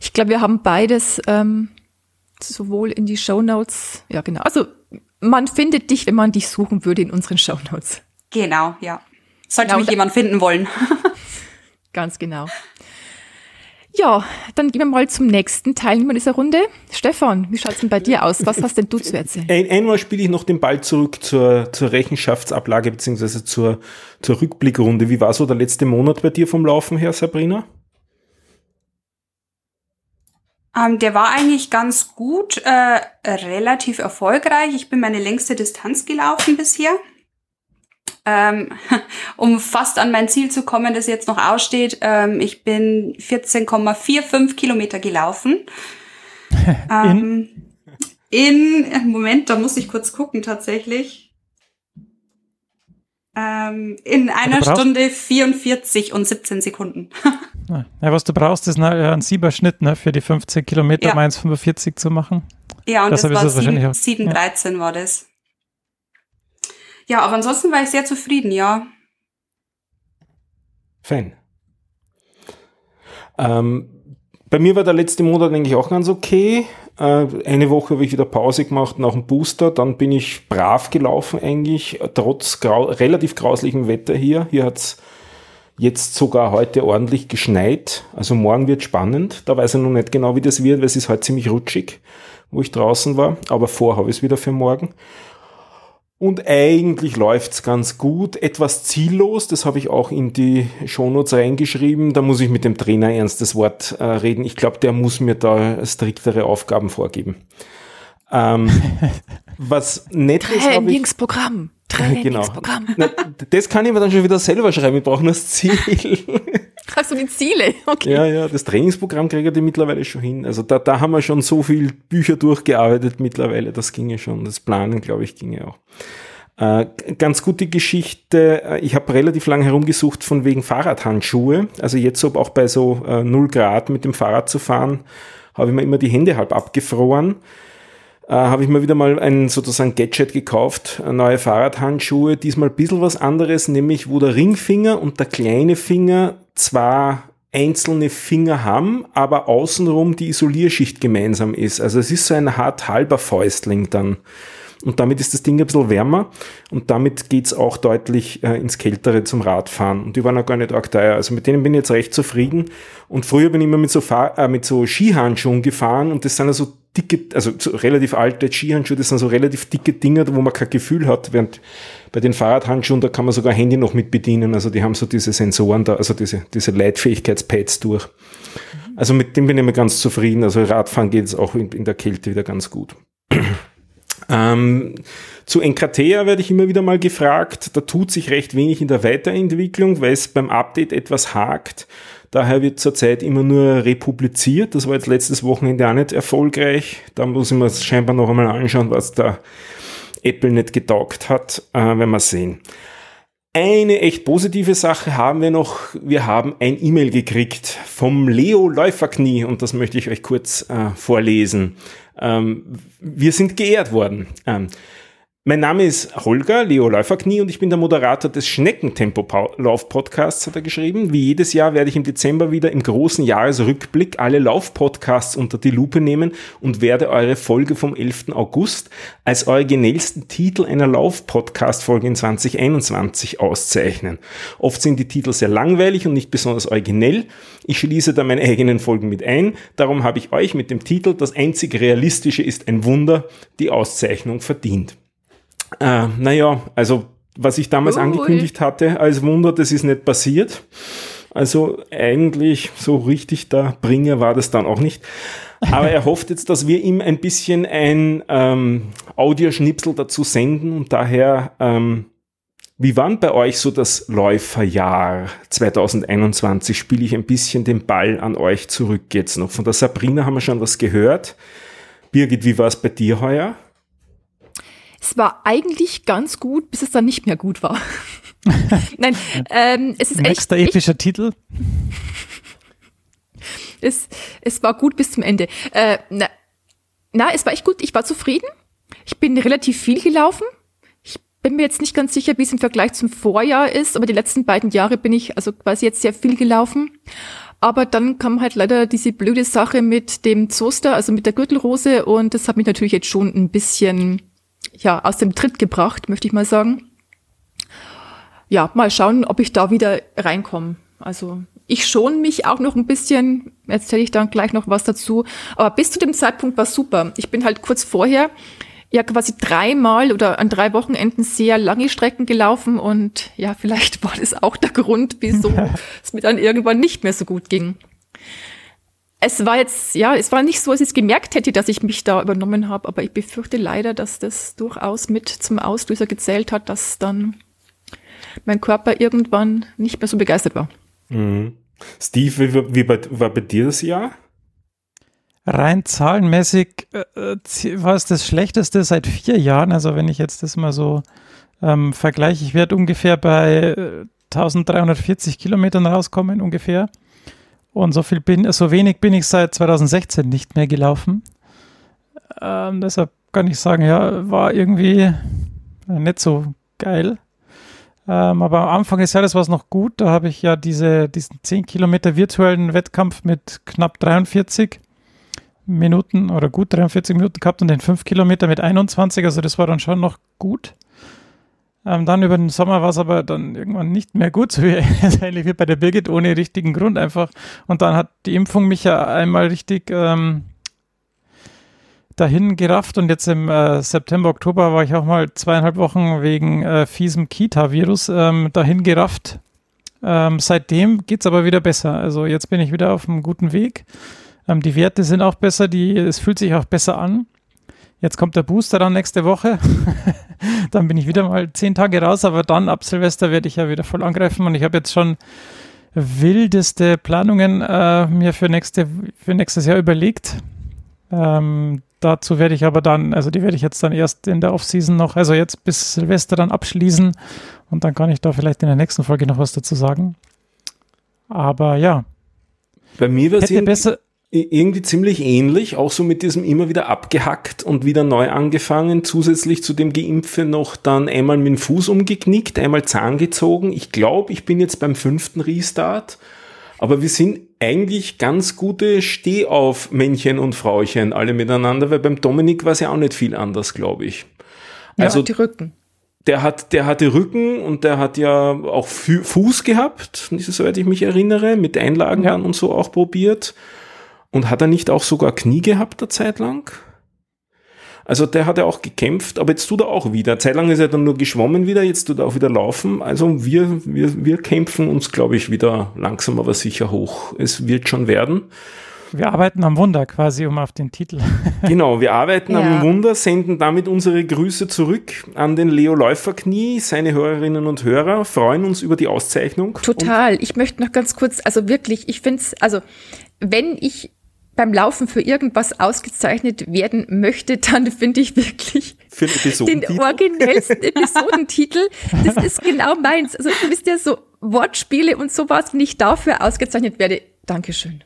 S2: Ich glaube, wir haben beides ähm, sowohl in die Show Notes. Ja, genau. Also man findet dich, wenn man dich suchen würde in unseren Show Notes.
S4: Genau, ja. Sollte genau, mich jemand finden wollen.
S2: Ganz genau. Ja, dann gehen wir mal zum nächsten Teilnehmer dieser Runde. Stefan, wie schaut es denn bei dir aus? Was hast denn du zu erzählen?
S5: Ein, einmal spiele ich noch den Ball zurück zur, zur Rechenschaftsablage beziehungsweise zur, zur Rückblickrunde. Wie war so der letzte Monat bei dir vom Laufen her, Sabrina?
S4: Ähm, der war eigentlich ganz gut, äh, relativ erfolgreich. Ich bin meine längste Distanz gelaufen bisher ähm, um fast an mein Ziel zu kommen, das jetzt noch aussteht. Ähm, ich bin 14,45 Kilometer gelaufen. ähm, in, in, Moment, da muss ich kurz gucken tatsächlich. Ähm, in einer Stunde 44 und 17 Sekunden.
S3: ja, was du brauchst, ist ein Sieberschnitt ne, für die 15 Kilometer, ja. um 1,45 zu machen.
S4: Ja, und das, das war 7,13 ja. war das. Ja, aber ansonsten war ich sehr zufrieden, ja.
S5: Fan. Ähm, bei mir war der letzte Monat eigentlich auch ganz okay. Äh, eine Woche habe ich wieder Pause gemacht nach dem Booster. Dann bin ich brav gelaufen eigentlich, trotz grau relativ grauslichem Wetter hier. Hier hat's jetzt sogar heute ordentlich geschneit. Also morgen wird spannend. Da weiß ich noch nicht genau, wie das wird, weil es ist heute ziemlich rutschig, wo ich draußen war. Aber vor habe ich es wieder für morgen. Und eigentlich läuft's ganz gut. Etwas ziellos, das habe ich auch in die Shownotes reingeschrieben. Da muss ich mit dem Trainer ernstes Wort äh, reden. Ich glaube, der muss mir da striktere Aufgaben vorgeben. Ähm, was nett ist.
S2: Trainingsprogramm.
S5: Trainingsprogramm. Genau. Na, das kann ich mir dann schon wieder selber schreiben. Ich brauche nur das Ziel.
S2: Ach so die Ziele.
S5: Okay. Ja, ja, das Trainingsprogramm kriegt ihr mittlerweile schon hin. Also da, da haben wir schon so viel Bücher durchgearbeitet mittlerweile. Das ginge schon. Das Planen, glaube ich, ginge auch. Äh, ganz gute Geschichte. Äh, ich habe relativ lange herumgesucht von wegen Fahrradhandschuhe. Also jetzt so auch bei so äh, 0 Grad mit dem Fahrrad zu fahren, habe ich mir immer die Hände halb abgefroren. Äh, habe ich mir wieder mal ein sozusagen Gadget gekauft, äh, neue Fahrradhandschuhe. Diesmal ein bisschen was anderes, nämlich wo der Ringfinger und der kleine Finger zwar einzelne Finger haben, aber außenrum die Isolierschicht gemeinsam ist. Also es ist so ein hart halber Fäustling dann. Und damit ist das Ding ein bisschen wärmer und damit geht's auch deutlich äh, ins Kältere zum Radfahren. Und die waren auch gar nicht arg teuer. Also mit denen bin ich jetzt recht zufrieden. Und früher bin ich immer mit so, Fahr äh, mit so Skihandschuhen gefahren und das sind also dicke, also so relativ alte Skihandschuhe, das sind so relativ dicke Dinger, wo man kein Gefühl hat, während bei den Fahrradhandschuhen, da kann man sogar Handy noch mit bedienen. Also die haben so diese Sensoren da, also diese, diese Leitfähigkeitspads durch. Also mit dem bin ich immer ganz zufrieden. Also Radfahren geht es auch in, in der Kälte wieder ganz gut. Ähm, zu Enkratea werde ich immer wieder mal gefragt. Da tut sich recht wenig in der Weiterentwicklung, weil es beim Update etwas hakt. Daher wird zurzeit immer nur republiziert. Das war jetzt letztes Wochenende auch nicht erfolgreich. Da muss ich mir scheinbar noch einmal anschauen, was da Apple nicht getaugt hat, äh, wenn wir sehen. Eine echt positive Sache haben wir noch. Wir haben ein E-Mail gekriegt vom Leo Läuferknie und das möchte ich euch kurz äh, vorlesen. Ähm, wir sind geehrt worden. Ähm, mein Name ist Holger Leo Läuferknie und ich bin der Moderator des Schneckentempo-Lauf-Podcasts, hat er geschrieben. Wie jedes Jahr werde ich im Dezember wieder im großen Jahresrückblick alle Lauf-Podcasts unter die Lupe nehmen und werde eure Folge vom 11. August als originellsten Titel einer Lauf-Podcast-Folge in 2021 auszeichnen. Oft sind die Titel sehr langweilig und nicht besonders originell. Ich schließe da meine eigenen Folgen mit ein. Darum habe ich euch mit dem Titel Das einzig Realistische ist ein Wunder die Auszeichnung verdient. Äh, naja, also was ich damals Ui. angekündigt hatte als Wunder, das ist nicht passiert. Also eigentlich so richtig der Bringer war das dann auch nicht. Aber er hofft jetzt, dass wir ihm ein bisschen ein ähm, Audioschnipsel dazu senden und daher, ähm, wie war bei euch so das Läuferjahr 2021? Spiele ich ein bisschen den Ball an euch zurück jetzt noch. Von der Sabrina haben wir schon was gehört. Birgit, wie war es bei dir heuer?
S2: Es war eigentlich ganz gut, bis es dann nicht mehr gut war. Nein, ähm, es ist
S3: Nächster echt, epischer Titel.
S2: es, es war gut bis zum Ende. Äh, na, na, es war echt gut. Ich war zufrieden. Ich bin relativ viel gelaufen. Ich bin mir jetzt nicht ganz sicher, wie es im Vergleich zum Vorjahr ist, aber die letzten beiden Jahre bin ich also quasi jetzt sehr viel gelaufen. Aber dann kam halt leider diese blöde Sache mit dem Zoster, also mit der Gürtelrose und das hat mich natürlich jetzt schon ein bisschen ja, aus dem Tritt gebracht, möchte ich mal sagen. Ja, mal schauen, ob ich da wieder reinkomme. Also ich schon mich auch noch ein bisschen, erzähle ich dann gleich noch was dazu. Aber bis zu dem Zeitpunkt war super. Ich bin halt kurz vorher ja quasi dreimal oder an drei Wochenenden sehr lange Strecken gelaufen und ja, vielleicht war das auch der Grund, wieso es mir dann irgendwann nicht mehr so gut ging es war jetzt, ja, es war nicht so, dass ich es gemerkt hätte, dass ich mich da übernommen habe, aber ich befürchte leider, dass das durchaus mit zum Auslöser gezählt hat, dass dann mein Körper irgendwann nicht mehr so begeistert war.
S5: Mhm. Steve, wie, wie bei, war bei dir das Jahr?
S3: Rein zahlenmäßig äh, äh war es das Schlechteste seit vier Jahren. Also wenn ich jetzt das mal so ähm, vergleiche, ich werde ungefähr bei äh, 1340 Kilometern rauskommen, ungefähr. Und so viel bin, so wenig bin ich seit 2016 nicht mehr gelaufen. Ähm, deshalb kann ich sagen, ja, war irgendwie nicht so geil. Ähm, aber am Anfang des Jahres war es noch gut. Da habe ich ja diese, diesen 10 Kilometer virtuellen Wettkampf mit knapp 43 Minuten oder gut 43 Minuten gehabt und den 5 Kilometer mit 21. Also das war dann schon noch gut. Ähm, dann über den Sommer war es aber dann irgendwann nicht mehr gut, so wie ähnlich wie bei der Birgit, ohne richtigen Grund einfach. Und dann hat die Impfung mich ja einmal richtig ähm, dahin gerafft und jetzt im äh, September, Oktober war ich auch mal zweieinhalb Wochen wegen äh, fiesem Kita-Virus ähm, dahin gerafft. Ähm, seitdem geht es aber wieder besser. Also jetzt bin ich wieder auf einem guten Weg. Ähm, die Werte sind auch besser, die, es fühlt sich auch besser an. Jetzt kommt der Booster dann nächste Woche. dann bin ich wieder mal zehn Tage raus, aber dann ab Silvester werde ich ja wieder voll angreifen und ich habe jetzt schon wildeste Planungen äh, mir für, nächste, für nächstes Jahr überlegt. Ähm, dazu werde ich aber dann, also die werde ich jetzt dann erst in der Offseason noch, also jetzt bis Silvester dann abschließen und dann kann ich da vielleicht in der nächsten Folge noch was dazu sagen. Aber ja.
S5: Bei mir wäre es besser irgendwie ziemlich ähnlich, auch so mit diesem immer wieder abgehackt und wieder neu angefangen, zusätzlich zu dem Geimpfe noch dann einmal mit dem Fuß umgeknickt, einmal Zahn gezogen. Ich glaube, ich bin jetzt beim fünften Restart, aber wir sind eigentlich ganz gute Stehauf-Männchen und Frauchen alle miteinander, weil beim Dominik war es ja auch nicht viel anders, glaube ich.
S2: Also ja, die Rücken.
S5: Der hat, der hatte Rücken und der hat ja auch Fuß gehabt, soweit ich mich erinnere, mit Einlagen ja. und so auch probiert. Und hat er nicht auch sogar Knie gehabt eine Zeit lang? Also der hat ja auch gekämpft, aber jetzt tut er auch wieder. Zeitlang ist er dann nur geschwommen wieder, jetzt tut er auch wieder laufen. Also wir, wir, wir kämpfen uns, glaube ich, wieder langsam aber sicher hoch. Es wird schon werden.
S3: Wir arbeiten am Wunder quasi, um auf den Titel.
S5: genau, wir arbeiten ja. am Wunder, senden damit unsere Grüße zurück an den Leo Läuferknie, seine Hörerinnen und Hörer, freuen uns über die Auszeichnung.
S2: Total. Ich möchte noch ganz kurz, also wirklich, ich finde es, also wenn ich beim Laufen für irgendwas ausgezeichnet werden möchte, dann finde ich wirklich den originellsten Episodentitel. Das ist genau meins. Also du wisst ja so Wortspiele und sowas, wenn ich dafür ausgezeichnet werde. Dankeschön.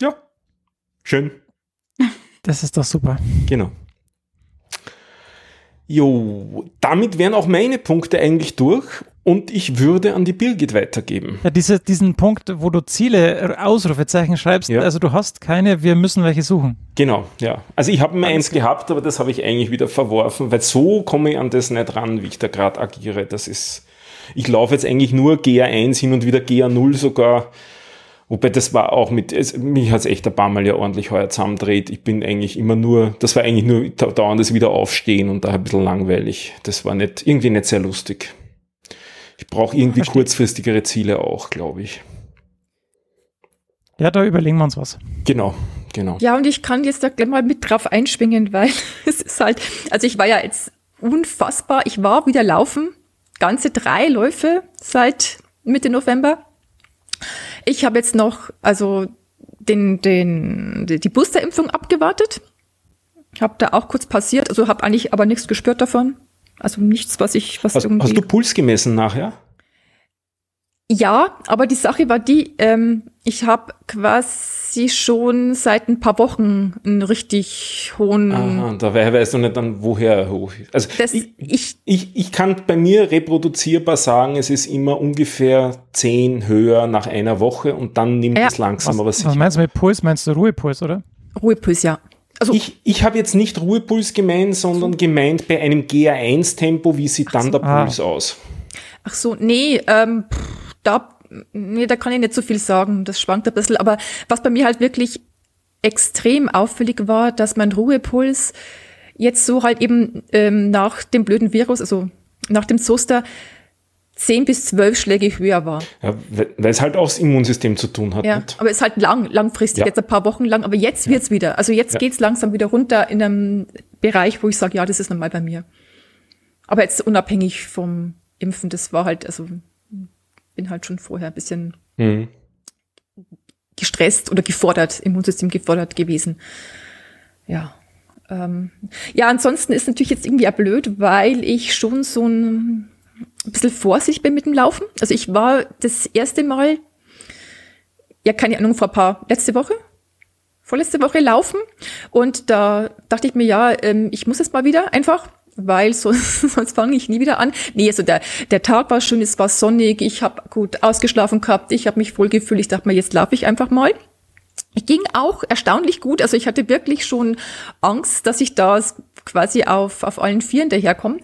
S5: Ja, schön.
S3: Das ist doch super.
S5: Genau. Jo, damit wären auch meine Punkte eigentlich durch und ich würde an die Birgit weitergeben.
S3: Ja, diese, diesen Punkt, wo du Ziele, Ausrufezeichen schreibst, ja. also du hast keine, wir müssen welche suchen.
S5: Genau, ja. Also ich habe mir eins gehabt, aber das habe ich eigentlich wieder verworfen, weil so komme ich an das nicht ran, wie ich da gerade agiere. Das ist, ich laufe jetzt eigentlich nur GA1 hin und wieder GA0 sogar Wobei das war auch mit, es, mich hat es echt ein paar Mal ja ordentlich heuer zusammendreht. Ich bin eigentlich immer nur, das war eigentlich nur dauerndes Wiederaufstehen und da ein bisschen langweilig. Das war nicht, irgendwie nicht sehr lustig. Ich brauche irgendwie Verstehe. kurzfristigere Ziele auch, glaube ich.
S3: Ja, da überlegen wir uns was.
S5: Genau, genau.
S2: Ja, und ich kann jetzt da gleich mal mit drauf einschwingen, weil es ist halt, also ich war ja jetzt unfassbar, ich war wieder laufen, ganze drei Läufe seit Mitte November. Ich habe jetzt noch, also den, den, die Boosterimpfung abgewartet. Ich habe da auch kurz passiert, also habe eigentlich aber nichts gespürt davon. Also nichts, was ich, was
S5: hast, irgendwie. Hast du Puls gemessen nachher?
S2: Ja, aber die Sache war die, ähm, ich habe quasi schon seit ein paar Wochen einen richtig hohen.
S5: Aha, da weißt du nicht dann, woher hoch ist. Also das, ich, ich, ich, ich kann bei mir reproduzierbar sagen, es ist immer ungefähr zehn höher nach einer Woche und dann nimmt ja. es langsam,
S3: was,
S5: aber
S3: sicher. Was meinst du mit Puls? Meinst du Ruhepuls, oder?
S2: Ruhepuls, ja.
S5: Also ich ich habe jetzt nicht Ruhepuls gemeint, sondern so. gemeint bei einem GA1-Tempo, wie sieht dann so. der Puls ah. aus?
S2: Ach so, nee, ähm, pff da, nee, da kann ich nicht so viel sagen. Das schwankt ein bisschen. Aber was bei mir halt wirklich extrem auffällig war, dass mein Ruhepuls jetzt so halt eben ähm, nach dem blöden Virus, also nach dem Zoster, zehn bis zwölf Schläge höher war.
S5: Ja, weil es halt auch das Immunsystem zu tun hat.
S2: Ja, nicht? aber es ist halt lang, langfristig, ja. jetzt ein paar Wochen lang, aber jetzt ja. wird's wieder. Also jetzt ja. geht's langsam wieder runter in einem Bereich, wo ich sage, ja, das ist normal bei mir. Aber jetzt unabhängig vom Impfen, das war halt, also bin halt schon vorher ein bisschen mhm. gestresst oder gefordert, Immunsystem gefordert gewesen. Ja. Ähm, ja, ansonsten ist natürlich jetzt irgendwie auch blöd, weil ich schon so ein, ein bisschen vorsichtig bin mit dem Laufen. Also ich war das erste Mal, ja, keine Ahnung, vor ein paar, letzte Woche, vorletzte Woche laufen und da dachte ich mir, ja, ähm, ich muss jetzt mal wieder einfach weil sonst, sonst fange ich nie wieder an. Nee, also der, der Tag war schön, es war sonnig, ich habe gut ausgeschlafen gehabt, ich habe mich wohl gefühlt, ich dachte mir, jetzt laufe ich einfach mal. Ich ging auch erstaunlich gut, also ich hatte wirklich schon Angst, dass ich da quasi auf, auf allen Vieren daherkomme.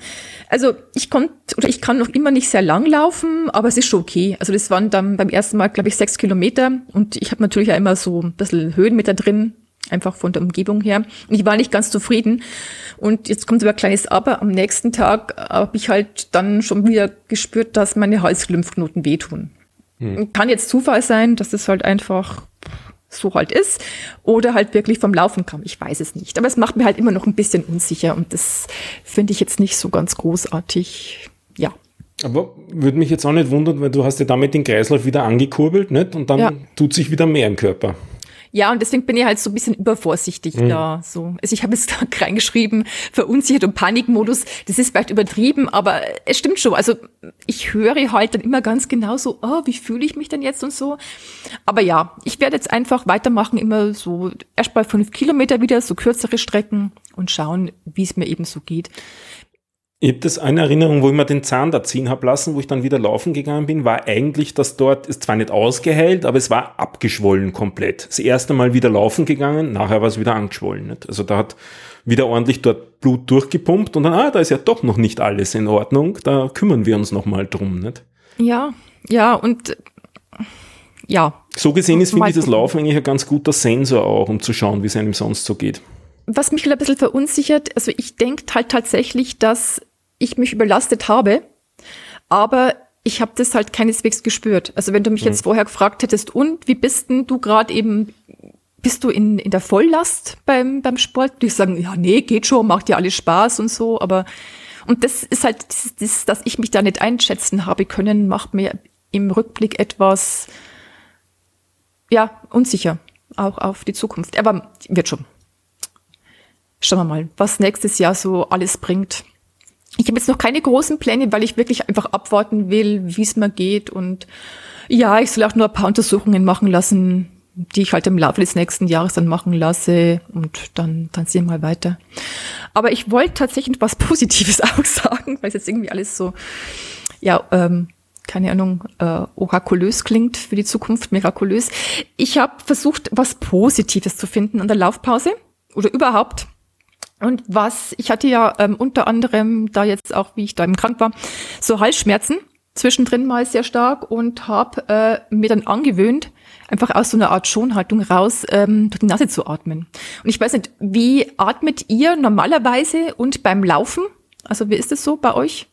S2: Also ich konnte oder ich kann noch immer nicht sehr lang laufen, aber es ist schon okay. Also das waren dann beim ersten Mal, glaube ich, sechs Kilometer und ich habe natürlich ja immer so ein bisschen Höhenmeter drin, einfach von der Umgebung her. Und ich war nicht ganz zufrieden. Und jetzt kommt aber ein kleines Aber. Am nächsten Tag habe ich halt dann schon wieder gespürt, dass meine Halslymphknoten wehtun. Hm. Kann jetzt Zufall sein, dass es halt einfach so halt ist oder halt wirklich vom Laufen kam. Ich weiß es nicht. Aber es macht mir halt immer noch ein bisschen unsicher und das finde ich jetzt nicht so ganz großartig. Ja.
S5: Aber würde mich jetzt auch nicht wundern, weil du hast ja damit den Kreislauf wieder angekurbelt, nicht? Und dann ja. tut sich wieder mehr im Körper.
S2: Ja, und deswegen bin ich halt so ein bisschen übervorsichtig mhm. da. So. Also ich habe jetzt da reingeschrieben, verunsichert und Panikmodus. Das ist vielleicht übertrieben, aber es stimmt schon. Also ich höre halt dann immer ganz genau so, oh, wie fühle ich mich denn jetzt und so. Aber ja, ich werde jetzt einfach weitermachen, immer so erst bei fünf Kilometer wieder, so kürzere Strecken und schauen, wie es mir eben so geht.
S5: Ich habe das eine Erinnerung, wo ich mir den Zahn da ziehen habe lassen, wo ich dann wieder laufen gegangen bin, war eigentlich, dass dort ist zwar nicht ausgeheilt, aber es war abgeschwollen komplett. Das erste Mal wieder laufen gegangen, nachher war es wieder angeschwollen. Nicht? Also da hat wieder ordentlich dort Blut durchgepumpt und dann, ah, da ist ja doch noch nicht alles in Ordnung, da kümmern wir uns nochmal drum, nicht?
S2: Ja, ja, und ja.
S5: So gesehen ist, finde ich, das Laufen eigentlich ein ganz guter Sensor auch, um zu schauen, wie es einem sonst so geht.
S2: Was mich ein bisschen verunsichert, also ich denke halt tatsächlich, dass ich mich überlastet habe, aber ich habe das halt keineswegs gespürt. Also wenn du mich mhm. jetzt vorher gefragt hättest, und wie bist denn du gerade eben, bist du in, in der Volllast beim, beim Sport? Würde ich sagen, ja, nee, geht schon, macht ja alles Spaß und so, aber und das ist halt, das, das, dass ich mich da nicht einschätzen habe können, macht mir im Rückblick etwas, ja, unsicher, auch auf die Zukunft. Aber wird schon. Schauen wir mal, was nächstes Jahr so alles bringt. Ich habe jetzt noch keine großen Pläne, weil ich wirklich einfach abwarten will, wie es mir geht. Und ja, ich soll auch nur ein paar Untersuchungen machen lassen, die ich halt im Laufe des nächsten Jahres dann machen lasse. Und dann, dann sehen wir mal weiter. Aber ich wollte tatsächlich was Positives auch sagen, weil es jetzt irgendwie alles so, ja, ähm, keine Ahnung, äh, orakulös klingt für die Zukunft, mirakulös. Ich habe versucht, was Positives zu finden an der Laufpause oder überhaupt und was, ich hatte ja ähm, unter anderem da jetzt auch, wie ich da im krank war, so Halsschmerzen, zwischendrin mal sehr stark und habe äh, mir dann angewöhnt, einfach aus so einer Art Schonhaltung raus ähm, durch die Nase zu atmen. Und ich weiß nicht, wie atmet ihr normalerweise und beim Laufen? Also wie ist es so bei euch?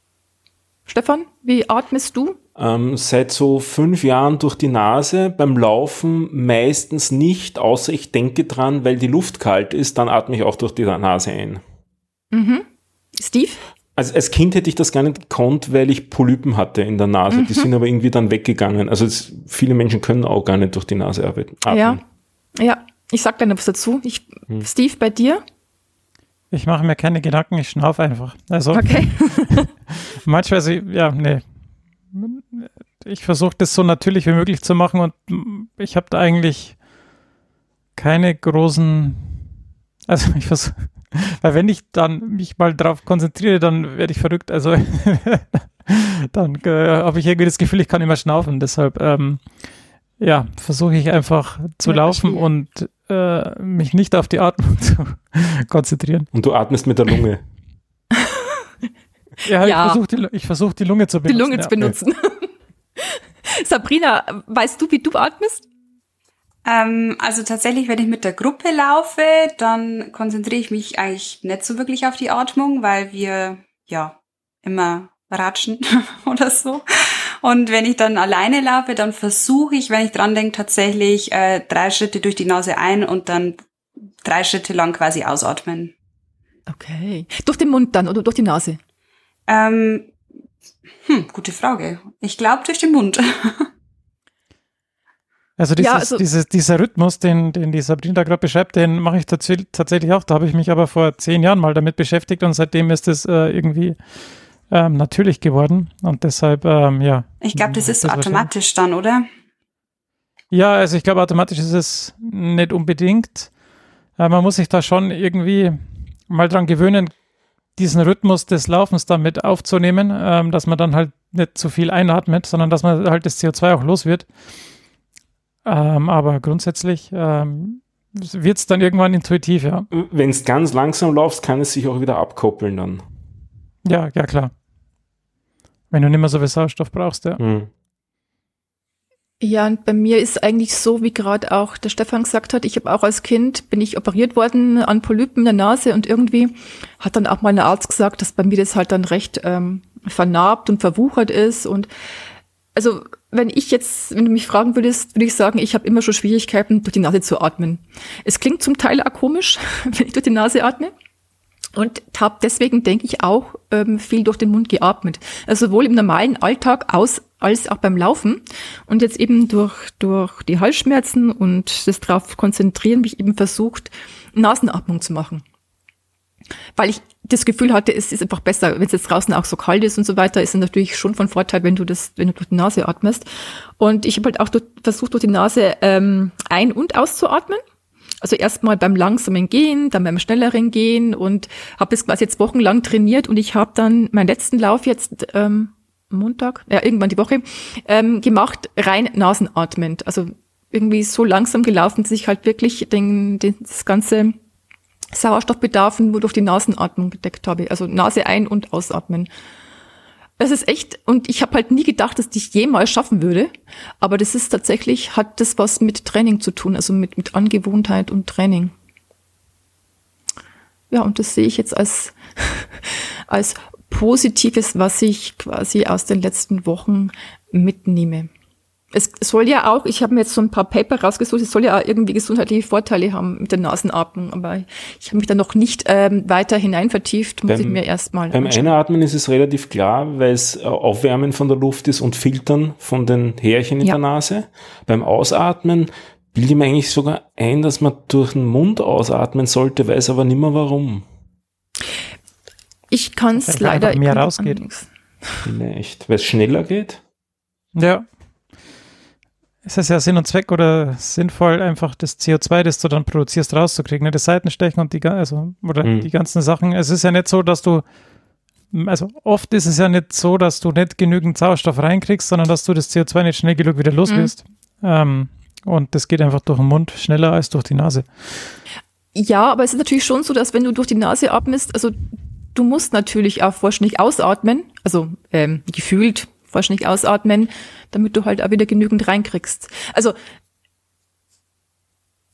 S2: Stefan, wie atmest du?
S5: Ähm, seit so fünf Jahren durch die Nase, beim Laufen meistens nicht, außer ich denke dran, weil die Luft kalt ist, dann atme ich auch durch die Nase ein.
S2: Mhm. Steve?
S5: Also als Kind hätte ich das gar nicht gekonnt, weil ich Polypen hatte in der Nase. Mhm. Die sind aber irgendwie dann weggegangen. Also es, viele Menschen können auch gar nicht durch die Nase atmen.
S2: Ja, ja. Ich sag dann was dazu. Ich, hm. Steve, bei dir?
S3: Ich mache mir keine Gedanken, ich schnaufe einfach. Also
S2: okay.
S3: manchmal, ja, nee, ich versuche das so natürlich wie möglich zu machen und ich habe da eigentlich keine großen, also ich versuche, weil wenn ich dann mich mal drauf konzentriere, dann werde ich verrückt. Also dann äh, habe ich irgendwie das Gefühl, ich kann immer schnaufen. Deshalb ähm, ja, versuche ich einfach zu ja, laufen und äh, mich nicht auf die Atmung zu konzentrieren.
S5: Und du atmest mit der Lunge.
S3: Ja, ja. ich versuche die, versuch, die Lunge zu benutzen.
S2: Die Lunge
S3: ja.
S2: zu benutzen. Sabrina, weißt du, wie du atmest?
S4: Ähm, also tatsächlich, wenn ich mit der Gruppe laufe, dann konzentriere ich mich eigentlich nicht so wirklich auf die Atmung, weil wir ja immer ratschen oder so. Und wenn ich dann alleine laufe, dann versuche ich, wenn ich dran denke, tatsächlich äh, drei Schritte durch die Nase ein und dann drei Schritte lang quasi ausatmen.
S2: Okay. Durch den Mund dann oder durch die Nase?
S4: Ähm, hm, gute Frage. Ich glaube durch den Mund.
S3: Also, dieses, ja, also dieses, dieser Rhythmus, den, den die Sabrina gerade beschreibt, den mache ich tatsächlich auch. Da habe ich mich aber vor zehn Jahren mal damit beschäftigt und seitdem ist es äh, irgendwie ähm, natürlich geworden. Und deshalb, ähm, ja.
S4: Ich glaube, das ist so automatisch dann, oder?
S3: Ja, also ich glaube, automatisch ist es nicht unbedingt. Äh, man muss sich da schon irgendwie mal dran gewöhnen, diesen Rhythmus des Laufens damit aufzunehmen, ähm, dass man dann halt nicht zu viel einatmet, sondern dass man halt das CO2 auch los wird. Ähm, aber grundsätzlich ähm, wird es dann irgendwann intuitiv, ja.
S5: Wenn es ganz langsam laufst, kann es sich auch wieder abkoppeln dann.
S3: Ja, ja, klar. Wenn du nicht mehr so viel Sauerstoff brauchst, ja. Mhm.
S2: Ja, und bei mir ist eigentlich so, wie gerade auch der Stefan gesagt hat, ich habe auch als Kind, bin ich operiert worden an Polypen in der Nase und irgendwie hat dann auch mal ein Arzt gesagt, dass bei mir das halt dann recht ähm, vernarbt und verwuchert ist und also wenn ich jetzt, wenn du mich fragen würdest, würde ich sagen, ich habe immer schon Schwierigkeiten, durch die Nase zu atmen. Es klingt zum Teil auch komisch, wenn ich durch die Nase atme. und habe deswegen, denke ich, auch ähm, viel durch den Mund geatmet. Also sowohl im normalen Alltag aus als auch beim Laufen. Und jetzt eben durch, durch die Halsschmerzen und das drauf konzentrieren, mich eben versucht, Nasenatmung zu machen. Weil ich das Gefühl hatte, es ist einfach besser, wenn es jetzt draußen auch so kalt ist und so weiter, ist es natürlich schon von Vorteil, wenn du das, wenn du durch die Nase atmest. Und ich habe halt auch durch, versucht, durch die Nase ähm, ein- und auszuatmen. Also erstmal beim langsamen Gehen, dann beim schnelleren Gehen und habe das quasi jetzt wochenlang trainiert und ich habe dann meinen letzten Lauf jetzt ähm, Montag, ja irgendwann die Woche ähm, gemacht, rein nasenatmend. Also irgendwie so langsam gelaufen, dass ich halt wirklich den, den, das ganze Sauerstoffbedarf nur durch die Nasenatmung gedeckt habe. Also Nase ein- und ausatmen. Das ist echt, und ich habe halt nie gedacht, dass ich jemals schaffen würde. Aber das ist tatsächlich, hat das was mit Training zu tun, also mit, mit Angewohnheit und Training. Ja, und das sehe ich jetzt als, als Positives, was ich quasi aus den letzten Wochen mitnehme es soll ja auch, ich habe mir jetzt so ein paar Paper rausgesucht, es soll ja auch irgendwie gesundheitliche Vorteile haben mit der Nasenatmung, aber ich habe mich da noch nicht ähm, weiter hinein vertieft, muss beim, ich mir erstmal
S5: Beim anschauen. Einatmen ist es relativ klar, weil es äh, Aufwärmen von der Luft ist und Filtern von den Härchen in ja. der Nase. Beim Ausatmen bilde ich mir eigentlich sogar ein, dass man durch den Mund ausatmen sollte, weiß aber nicht mehr warum.
S2: Ich kann es leider
S3: mehr rausgeht.
S5: Nee, echt, weil es schneller geht?
S3: Ja, es ist ja Sinn und Zweck oder sinnvoll, einfach das CO2, das du dann produzierst, rauszukriegen. Ne? Das Seitenstechen und die, also, oder mhm. die ganzen Sachen. Es ist ja nicht so, dass du, also oft ist es ja nicht so, dass du nicht genügend Sauerstoff reinkriegst, sondern dass du das CO2 nicht schnell genug wieder los wirst. Mhm. Ähm, und das geht einfach durch den Mund schneller als durch die Nase.
S2: Ja, aber es ist natürlich schon so, dass wenn du durch die Nase atmest, also du musst natürlich auch wahrscheinlich ausatmen, also ähm, gefühlt wahrscheinlich ausatmen, damit du halt auch wieder genügend reinkriegst. Also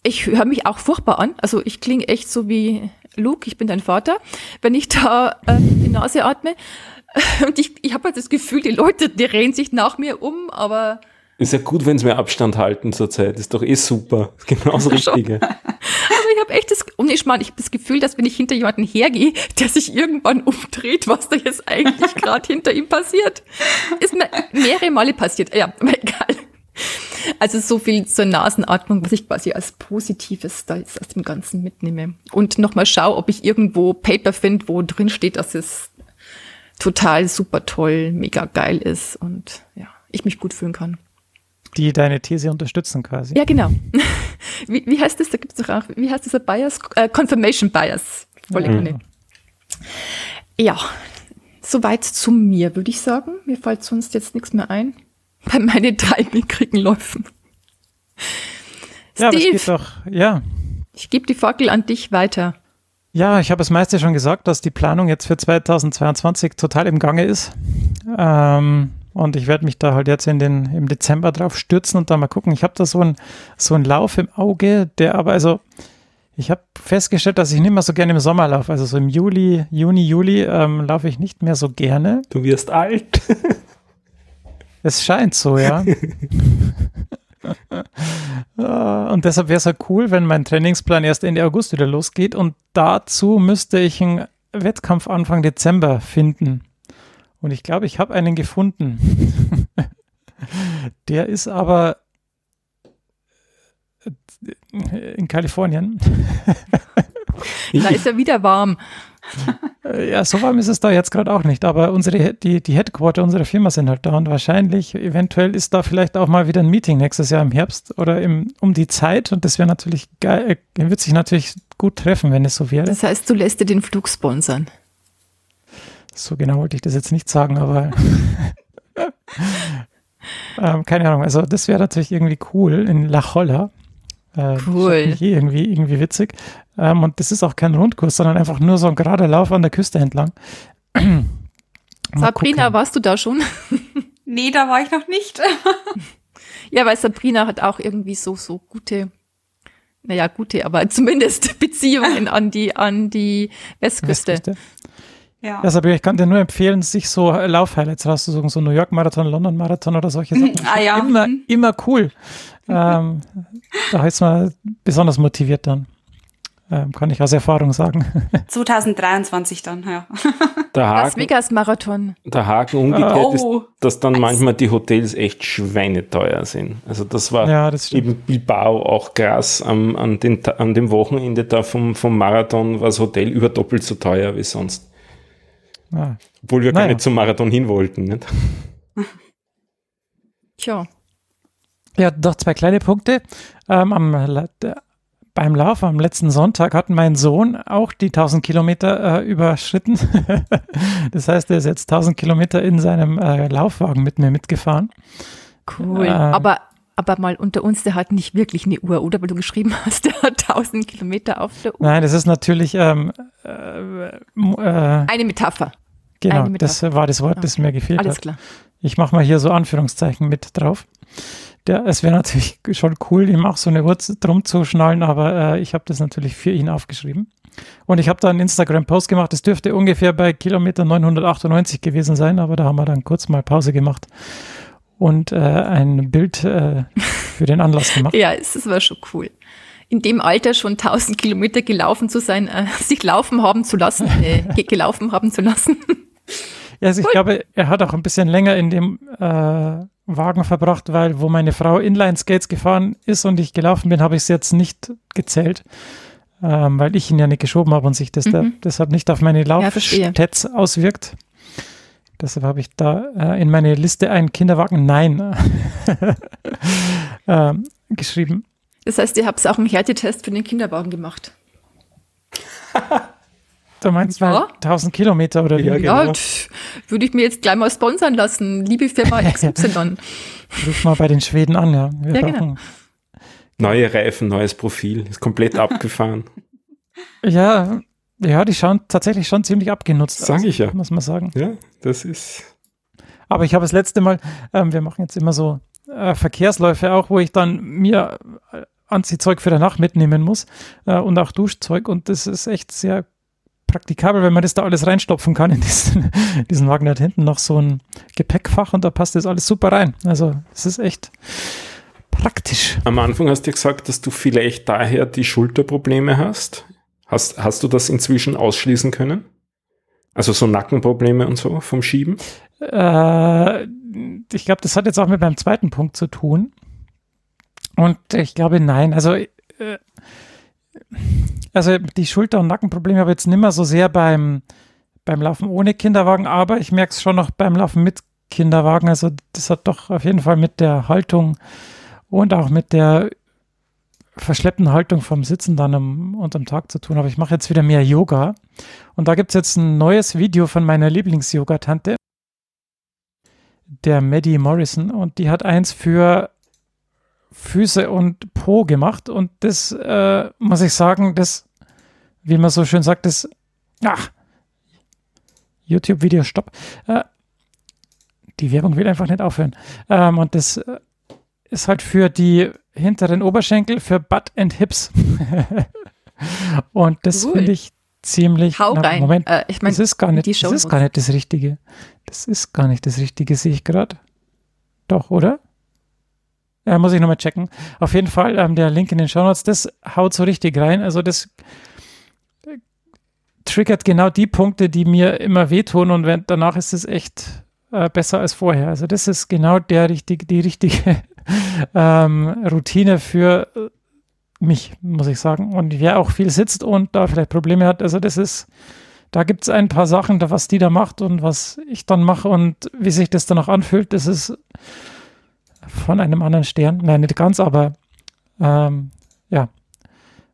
S2: ich höre mich auch furchtbar an. Also ich klinge echt so wie Luke, ich bin dein Vater, wenn ich da äh, die Nase atme. Und ich, ich habe halt das Gefühl, die Leute, die drehen sich nach mir um, aber
S5: ist ja gut, wenn sie mehr Abstand halten zur Zeit. Ist doch eh super. Genau das Richtige.
S2: Ich habe echt das, und ich meine, ich habe das Gefühl, dass wenn ich hinter jemanden hergehe, der sich irgendwann umdreht, was da jetzt eigentlich gerade hinter ihm passiert. Ist mir mehrere Male passiert. Ja, egal. Also so viel zur Nasenatmung, was ich quasi als Positives da jetzt aus dem Ganzen mitnehme. Und nochmal schaue, ob ich irgendwo Paper finde, wo drin steht, dass es total super toll, mega geil ist und ja, ich mich gut fühlen kann
S3: die deine These unterstützen quasi.
S2: Ja, genau. Wie, wie heißt das? Da gibt es doch auch, wie heißt dieser Bias? Äh, Confirmation Bias. Mhm. Ja, soweit zu mir, würde ich sagen. Mir fällt sonst jetzt nichts mehr ein. Bei meinen drei mickrigen Läufen.
S3: Ja, Steve, das geht doch, ja.
S2: Ich gebe die Fackel an dich weiter.
S3: Ja, ich habe es meiste schon gesagt, dass die Planung jetzt für 2022 total im Gange ist. Ähm, und ich werde mich da halt jetzt in den, im Dezember drauf stürzen und da mal gucken. Ich habe da so einen so einen Lauf im Auge, der aber also, ich habe festgestellt, dass ich nicht mehr so gerne im Sommer laufe. Also so im Juli, Juni, Juli ähm, laufe ich nicht mehr so gerne.
S5: Du wirst alt.
S3: es scheint so, ja. und deshalb wäre es halt cool, wenn mein Trainingsplan erst Ende August wieder losgeht und dazu müsste ich einen Wettkampf Anfang Dezember finden. Und ich glaube, ich habe einen gefunden. Der ist aber äh, in Kalifornien.
S2: da ist er wieder warm.
S3: Äh, ja, so warm ist es da jetzt gerade auch nicht, aber unsere, die, die Headquarter unserer Firma sind halt da und wahrscheinlich, eventuell ist da vielleicht auch mal wieder ein Meeting nächstes Jahr im Herbst oder im, um die Zeit und das wäre natürlich geil, äh, wird sich natürlich gut treffen, wenn es so wäre.
S2: Das heißt, du lässt dir den Flug sponsern.
S3: So genau wollte ich das jetzt nicht sagen, aber ähm, keine Ahnung. Also das wäre natürlich irgendwie cool in La Jolla.
S2: Äh, cool.
S3: Irgendwie, irgendwie witzig. Ähm, und das ist auch kein Rundkurs, sondern einfach nur so ein gerader Lauf an der Küste entlang.
S2: Sabrina, gucken. warst du da schon?
S4: nee, da war ich noch nicht.
S2: ja, weil Sabrina hat auch irgendwie so, so gute naja, gute, aber zumindest Beziehungen an die, an die Westküste. Westküste.
S3: Ja. Deshalb, ich kann dir nur empfehlen, sich so Laufhighlights rauszusuchen, so New York Marathon, London Marathon oder solche Sachen.
S4: ah, ja.
S3: Immer, immer cool. ähm, da ist man besonders motiviert dann. Ähm, kann ich aus Erfahrung sagen.
S4: 2023 dann, ja.
S2: Der Haken, Las Vegas Marathon.
S5: Der Haken umgekehrt oh. ist, dass dann manchmal die Hotels echt schweineteuer sind. Also das war ja, das eben Bilbao auch krass. Am, an, den, an dem Wochenende da vom, vom Marathon war das Hotel über doppelt so teuer wie sonst. Ah. Obwohl wir naja. gar nicht zum Marathon hin wollten. Nicht?
S3: Tja. Ja, doch zwei kleine Punkte. Ähm, am, beim Lauf am letzten Sonntag hat mein Sohn auch die 1000 Kilometer äh, überschritten. das heißt, er ist jetzt 1000 Kilometer in seinem äh, Laufwagen mit mir mitgefahren.
S2: Cool. Ähm, aber, aber mal unter uns, der hat nicht wirklich eine Uhr, oder? Weil du geschrieben hast, der hat 1000 Kilometer auf der Uhr.
S3: Nein, das ist natürlich ähm, äh,
S2: äh eine Metapher.
S3: Genau, das war das Wort, das mir gefehlt Alles hat. Alles klar. Ich mache mal hier so Anführungszeichen mit drauf. Der, es wäre natürlich schon cool, ihm auch so eine Uhr drum zu schnallen, aber äh, ich habe das natürlich für ihn aufgeschrieben. Und ich habe da einen Instagram-Post gemacht, das dürfte ungefähr bei Kilometer 998 gewesen sein, aber da haben wir dann kurz mal Pause gemacht und äh, ein Bild äh, für den Anlass gemacht.
S2: ja, es war schon cool. In dem Alter schon 1000 Kilometer gelaufen zu sein, äh, sich laufen haben zu lassen, äh, gelaufen haben zu lassen.
S3: Ja, also ich glaube, er hat auch ein bisschen länger in dem äh, Wagen verbracht, weil wo meine Frau Inline-Skates gefahren ist und ich gelaufen bin, habe ich es jetzt nicht gezählt, ähm, weil ich ihn ja nicht geschoben habe und sich das mhm. da, deshalb nicht auf meine Laufstats ja, auswirkt. Deshalb habe ich da äh, in meine Liste einen Kinderwagen Nein äh, geschrieben.
S2: Das heißt, ihr habt auch einen Härtetest für den Kinderwagen gemacht.
S3: Du meinst ja. mal 1000 Kilometer oder wie?
S2: Ja, genau. ja würde ich mir jetzt gleich mal sponsern lassen. Liebe Firma XY.
S3: Ruf mal bei den Schweden an, ja. Wir ja,
S5: genau. Neue Reifen, neues Profil, ist komplett abgefahren.
S3: Ja, ja, die schauen tatsächlich schon ziemlich abgenutzt
S5: Sag aus, ich ja.
S3: muss man sagen.
S5: Ja, das ist.
S3: Aber ich habe das letzte Mal, ähm, wir machen jetzt immer so äh, Verkehrsläufe auch, wo ich dann mir äh, Anziehzeug für danach mitnehmen muss äh, und auch Duschzeug und das ist echt sehr praktikabel, wenn man das da alles reinstopfen kann in diesen, diesen Wagen. Der hat hinten noch so ein Gepäckfach und da passt das alles super rein. Also es ist echt praktisch.
S5: Am Anfang hast du gesagt, dass du vielleicht daher die Schulterprobleme hast. Hast, hast du das inzwischen ausschließen können? Also so Nackenprobleme und so vom Schieben?
S3: Äh, ich glaube, das hat jetzt auch mit meinem zweiten Punkt zu tun. Und ich glaube, nein. Also also die Schulter- und Nackenprobleme habe ich jetzt nicht mehr so sehr beim, beim Laufen ohne Kinderwagen, aber ich merke es schon noch beim Laufen mit Kinderwagen. Also das hat doch auf jeden Fall mit der Haltung und auch mit der verschleppten Haltung vom Sitzen dann am, unterm Tag zu tun. Aber ich mache jetzt wieder mehr Yoga. Und da gibt es jetzt ein neues Video von meiner Lieblings-Yoga-Tante, der Maddie Morrison. Und die hat eins für Füße und Po gemacht und das äh, muss ich sagen, das, wie man so schön sagt, das, ach, YouTube-Video, stopp. Äh, die Werbung will einfach nicht aufhören. Ähm, und das äh, ist halt für die hinteren Oberschenkel, für Butt and Hips. und das cool. finde ich ziemlich.
S2: Hau na, rein.
S3: Moment, äh, ich mein, das ist gar nicht, das ist gar nicht das Richtige. Das ist gar nicht das Richtige, sehe ich gerade. Doch, oder? Äh, muss ich nochmal checken. Auf jeden Fall ähm, der Link in den Show Notes, das haut so richtig rein. Also das äh, triggert genau die Punkte, die mir immer wehtun und wenn, danach ist es echt äh, besser als vorher. Also das ist genau der richtig, die richtige ähm, Routine für äh, mich, muss ich sagen. Und wer auch viel sitzt und da vielleicht Probleme hat, also das ist, da gibt es ein paar Sachen, was die da macht und was ich dann mache und wie sich das dann auch anfühlt, das ist von einem anderen Stern. Nein, nicht ganz, aber ähm, ja.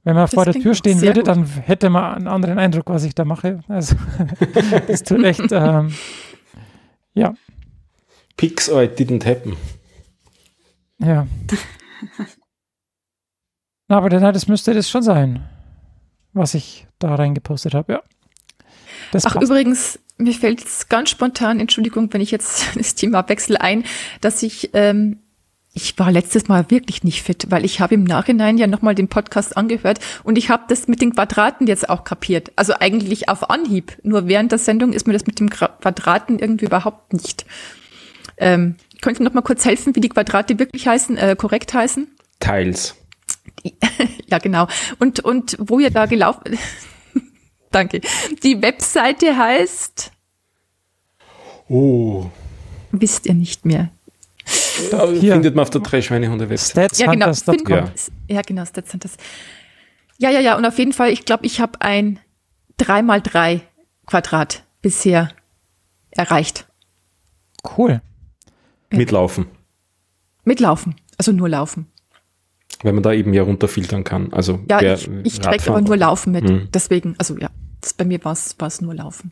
S3: Wenn man das vor der Tür stehen würde, gut. dann hätte man einen anderen Eindruck, was ich da mache. Also, das tut echt, ähm, ja.
S5: Pix or it didn't happen.
S3: Ja. Na, aber dann, das müsste das schon sein, was ich da reingepostet habe, ja.
S2: Das Ach, passt. übrigens, mir fällt es ganz spontan, Entschuldigung, wenn ich jetzt das Thema wechsle ein, dass ich, ähm, ich war letztes Mal wirklich nicht fit, weil ich habe im Nachhinein ja nochmal den Podcast angehört und ich habe das mit den Quadraten jetzt auch kapiert. Also eigentlich auf Anhieb. Nur während der Sendung ist mir das mit dem Quadraten irgendwie überhaupt nicht. Ähm, könnt ihr noch mal kurz helfen, wie die Quadrate wirklich heißen, äh, korrekt heißen?
S5: Teils.
S2: Ja, genau. Und, und wo ihr da gelaufen, danke. Die Webseite heißt.
S5: Oh.
S2: Wisst ihr nicht mehr.
S5: Hier. Findet man auf der Drei-Schweinehunde-Website.
S2: Ja, genau. Ja. ja, genau, Statshunters. Ja, ja, ja. Und auf jeden Fall, ich glaube, ich habe ein 3x3 Quadrat bisher erreicht.
S3: Cool.
S5: Mitlaufen.
S2: Mitlaufen. Also nur laufen.
S5: Weil man da eben ja runterfiltern kann. Also
S2: ja, ich, ich träge aber nur Laufen mit. Mhm. Deswegen, also ja, das, bei mir war es nur Laufen.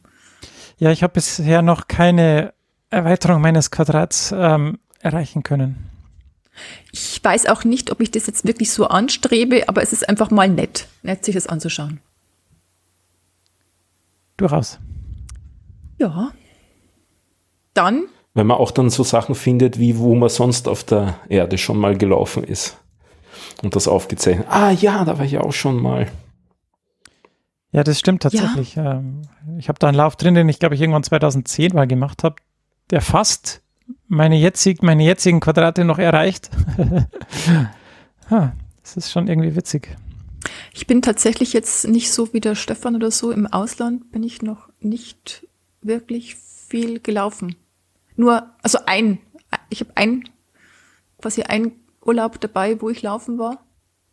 S3: Ja, ich habe bisher noch keine Erweiterung meines Quadrats ähm, erreichen können.
S2: Ich weiß auch nicht, ob ich das jetzt wirklich so anstrebe, aber es ist einfach mal nett, nett sich das anzuschauen.
S3: Durchaus.
S2: Ja. Dann.
S5: Wenn man auch dann so Sachen findet, wie wo man sonst auf der Erde schon mal gelaufen ist. Und das aufgezeichnet. Ah ja, da war ich auch schon mal.
S3: Ja, das stimmt tatsächlich. Ja. Ähm, ich habe da einen Lauf drin, den ich glaube ich irgendwann 2010 mal gemacht habe, der fast meine, jetzig, meine jetzigen Quadrate noch erreicht. das ist schon irgendwie witzig.
S2: Ich bin tatsächlich jetzt nicht so wie der Stefan oder so. Im Ausland bin ich noch nicht wirklich viel gelaufen. Nur, also ein, ich habe ein, quasi ein Urlaub dabei, wo ich laufen war.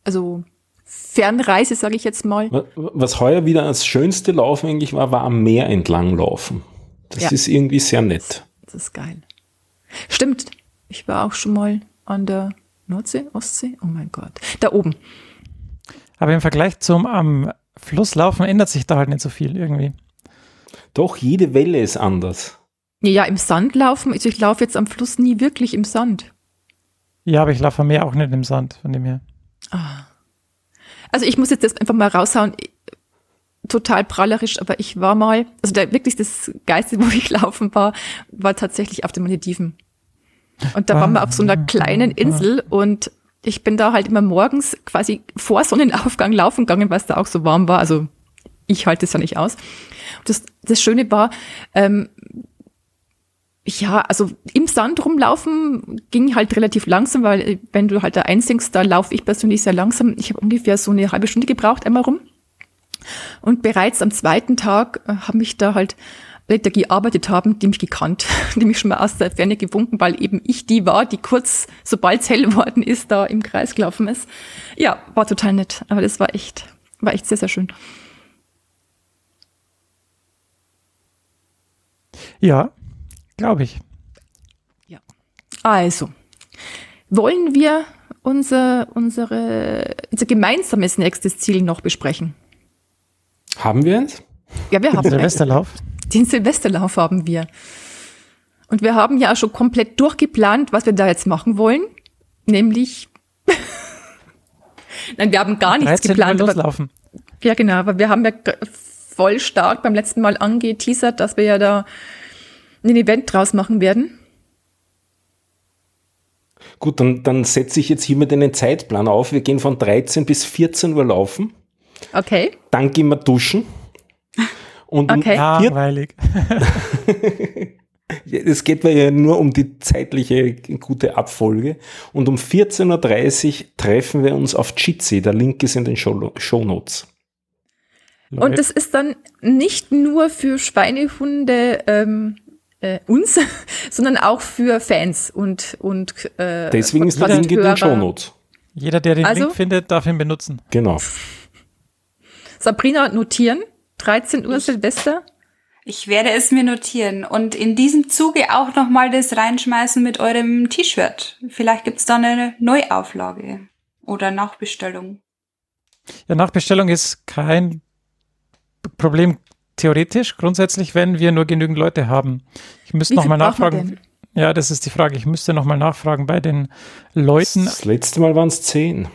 S2: Also Fernreise, sage ich jetzt mal.
S5: Was heuer wieder das schönste Laufen eigentlich war, war am Meer entlang laufen. Das ja. ist irgendwie sehr nett.
S2: Das ist geil. Stimmt, ich war auch schon mal an der Nordsee, Ostsee, oh mein Gott, da oben.
S3: Aber im Vergleich zum am Fluss laufen ändert sich da halt nicht so viel irgendwie.
S5: Doch, jede Welle ist anders.
S2: Ja, im Sand laufen, also ich laufe jetzt am Fluss nie wirklich im Sand.
S3: Ja, aber ich laufe am Meer auch nicht im Sand, von dem her.
S2: Ah. Also ich muss jetzt das einfach mal raushauen. Total prallerisch, aber ich war mal, also der, wirklich das Geiste, wo ich laufen war, war tatsächlich auf den Malediven. Und da waren wir auf so einer kleinen Insel und ich bin da halt immer morgens quasi vor Sonnenaufgang laufen gegangen, weil es da auch so warm war. Also ich halte es ja nicht aus. Das, das Schöne war, ähm, ja, also im Sand rumlaufen ging halt relativ langsam, weil wenn du halt da einsinkst, da laufe ich persönlich sehr langsam. Ich habe ungefähr so eine halbe Stunde gebraucht, einmal rum. Und bereits am zweiten Tag äh, haben mich da halt Leute gearbeitet haben, die mich gekannt, die mich schon mal aus der Ferne gewunken, weil eben ich die war, die kurz, sobald es hell worden ist, da im Kreis gelaufen ist. Ja, war total nett. Aber das war echt, war echt sehr, sehr schön.
S3: Ja, glaube ich.
S2: Ja. Also, wollen wir unser, unsere, unser gemeinsames nächstes Ziel noch besprechen?
S5: Haben wir es?
S2: Ja, wir haben
S3: Silvesterlauf.
S2: Den Silvesterlauf haben wir. Und wir haben ja auch schon komplett durchgeplant, was wir da jetzt machen wollen. Nämlich. Nein, wir haben gar nichts geplant.
S3: Loslaufen.
S2: Aber, ja, genau, aber wir haben ja voll stark beim letzten Mal angeteasert, dass wir ja da ein Event draus machen werden.
S5: Gut, dann, dann setze ich jetzt hiermit einen Zeitplan auf. Wir gehen von 13 bis 14 Uhr laufen.
S2: Okay.
S5: Dann gehen wir duschen.
S2: Und okay.
S3: Langweilig.
S5: es geht mir ja nur um die zeitliche gute Abfolge. Und um 14.30 Uhr treffen wir uns auf Jitsi. Der Link ist in den Show, Show Notes.
S2: Und das ist dann nicht nur für Schweinehunde ähm, äh, uns, sondern auch für Fans und und
S5: äh, deswegen ist der Link in den Show Notes.
S3: Jeder, der den also, Link findet, darf ihn benutzen.
S5: Genau.
S2: Sabrina notieren. 13 Uhr Silvester?
S4: Ich werde es mir notieren und in diesem Zuge auch nochmal das reinschmeißen mit eurem T-Shirt. Vielleicht gibt's da eine Neuauflage oder Nachbestellung.
S3: Ja, Nachbestellung ist kein Problem theoretisch, grundsätzlich, wenn wir nur genügend Leute haben. Ich müsste nochmal nachfragen. Ja, das ist die Frage. Ich müsste nochmal nachfragen bei den Leuten.
S5: Das letzte Mal waren es zehn.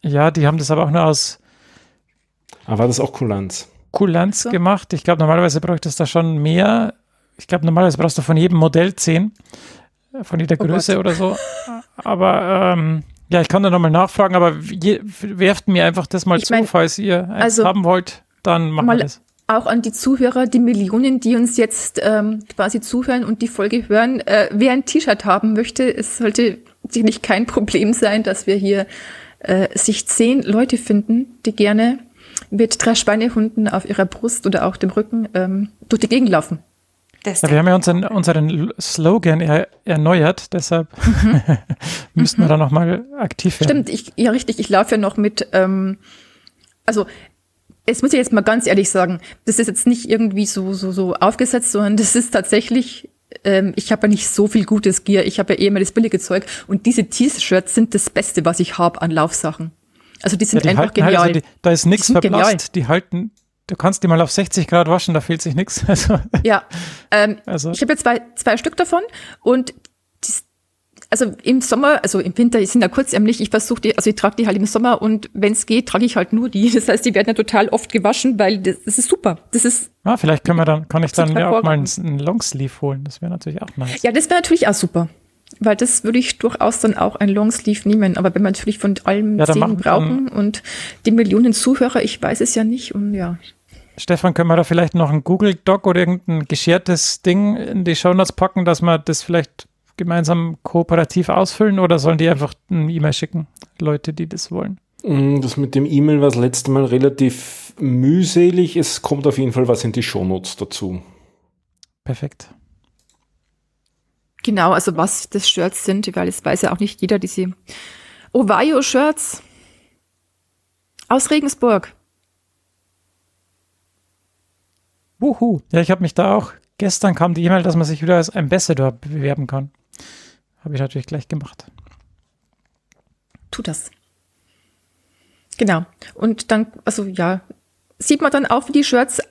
S3: Ja, die haben das aber auch nur aus.
S5: Aber ah, war das auch Kulanz?
S3: Kulanz so. gemacht. Ich glaube, normalerweise bräuchtest du da schon mehr. Ich glaube, normalerweise brauchst du von jedem Modell 10, von jeder oh Größe Gott. oder so. Aber ähm, ja, ich kann da nochmal nachfragen, aber je, werft mir einfach das mal ich zu, mein, falls ihr eins also haben wollt, dann machen wir das.
S2: Auch an die Zuhörer, die Millionen, die uns jetzt ähm, quasi zuhören und die Folge hören, äh, wer ein T-Shirt haben möchte, es sollte sicherlich kein Problem sein, dass wir hier äh, sich zehn Leute finden, die gerne mit drei Schweinehunden auf ihrer Brust oder auch dem Rücken ähm, durch die Gegend laufen.
S3: Ja, wir haben ja unseren, unseren Slogan er, erneuert, deshalb mhm. müssten wir mhm. da nochmal aktiv
S2: werden. Stimmt, ich, ja richtig, ich laufe ja noch mit, ähm, also es muss ich jetzt mal ganz ehrlich sagen, das ist jetzt nicht irgendwie so, so, so aufgesetzt, sondern das ist tatsächlich, ähm, ich habe ja nicht so viel gutes Gear, ich habe ja eh immer das billige Zeug und diese T-Shirts sind das Beste, was ich habe an Laufsachen. Also die sind ja, die einfach genial. Halt, also die,
S3: da ist nichts verblasst, die halten, Du kannst die mal auf 60 Grad waschen, da fehlt sich nichts. Also,
S2: ja, ähm, also. ich habe jetzt zwei, zwei Stück davon und die, also im Sommer, also im Winter sind ja kurzärmlich, ich versuche die, also ich trage die halt im Sommer und wenn es geht, trage ich halt nur die. Das heißt, die werden ja total oft gewaschen, weil das, das ist super. Das ist.
S3: Ah, vielleicht können wir dann, kann ich dann ja auch mal einen Longsleeve holen. Das wäre natürlich auch nice.
S2: Ja, das wäre natürlich auch super. Weil das würde ich durchaus dann auch ein Longsleeve nehmen. Aber wenn wir natürlich von allem ja, zehn brauchen und die Millionen Zuhörer, ich weiß es ja nicht und ja.
S3: Stefan, können wir da vielleicht noch ein Google Doc oder irgendein geschertes Ding in die Shownotes packen, dass wir das vielleicht gemeinsam kooperativ ausfüllen oder sollen die einfach ein E-Mail schicken, Leute, die das wollen?
S5: Mm, das mit dem E-Mail war das letzte Mal relativ mühselig. Es kommt auf jeden Fall was in die Shownotes dazu.
S3: Perfekt.
S2: Genau, also was das Shirts sind, weil es weiß ja auch nicht jeder diese Ovaio-Shirts aus Regensburg.
S3: Wuhu. Ja, ich habe mich da auch, gestern kam die E-Mail, dass man sich wieder als Ambassador bewerben kann. Habe ich natürlich gleich gemacht.
S2: Tu das. Genau. Und dann, also ja, sieht man dann auch, wie die Shirts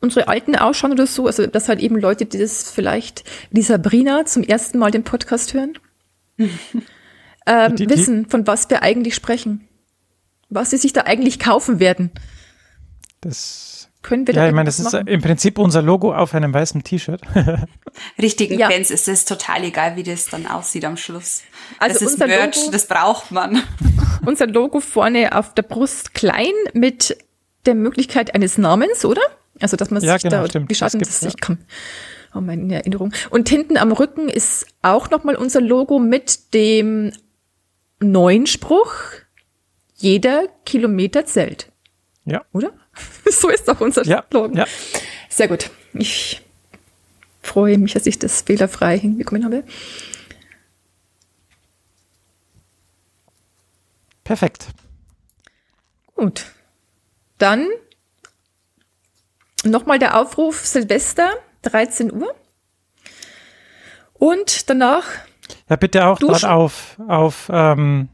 S2: unsere Alten ausschauen oder so. Also, dass halt eben Leute, die das vielleicht, die Sabrina zum ersten Mal den Podcast hören, ähm, die, die, wissen, von was wir eigentlich sprechen. Was sie sich da eigentlich kaufen werden.
S3: Das können wir da Ja, ich meine, das machen? ist im Prinzip unser Logo auf einem weißen T-Shirt.
S4: Richtigen ja. Fans ist es total egal, wie das dann aussieht am Schluss. Also das ist Merch, Logo, das braucht man.
S2: Unser Logo vorne auf der Brust klein mit der Möglichkeit eines Namens, oder? Also, dass man ja, sich genau, da stimmt. geschaffen das, das ich kann. Oh, meine Erinnerung. Und hinten am Rücken ist auch nochmal unser Logo mit dem neuen Spruch. Jeder Kilometer zählt.
S3: Ja.
S2: Oder? so ist doch unser
S3: ja, Slogan. Ja.
S2: Sehr gut. Ich freue mich, dass ich das fehlerfrei hinbekommen habe.
S3: Perfekt.
S2: Gut. Dann nochmal der Aufruf Silvester, 13 Uhr. Und danach.
S3: Ja, bitte auch dort auf, auf ähm,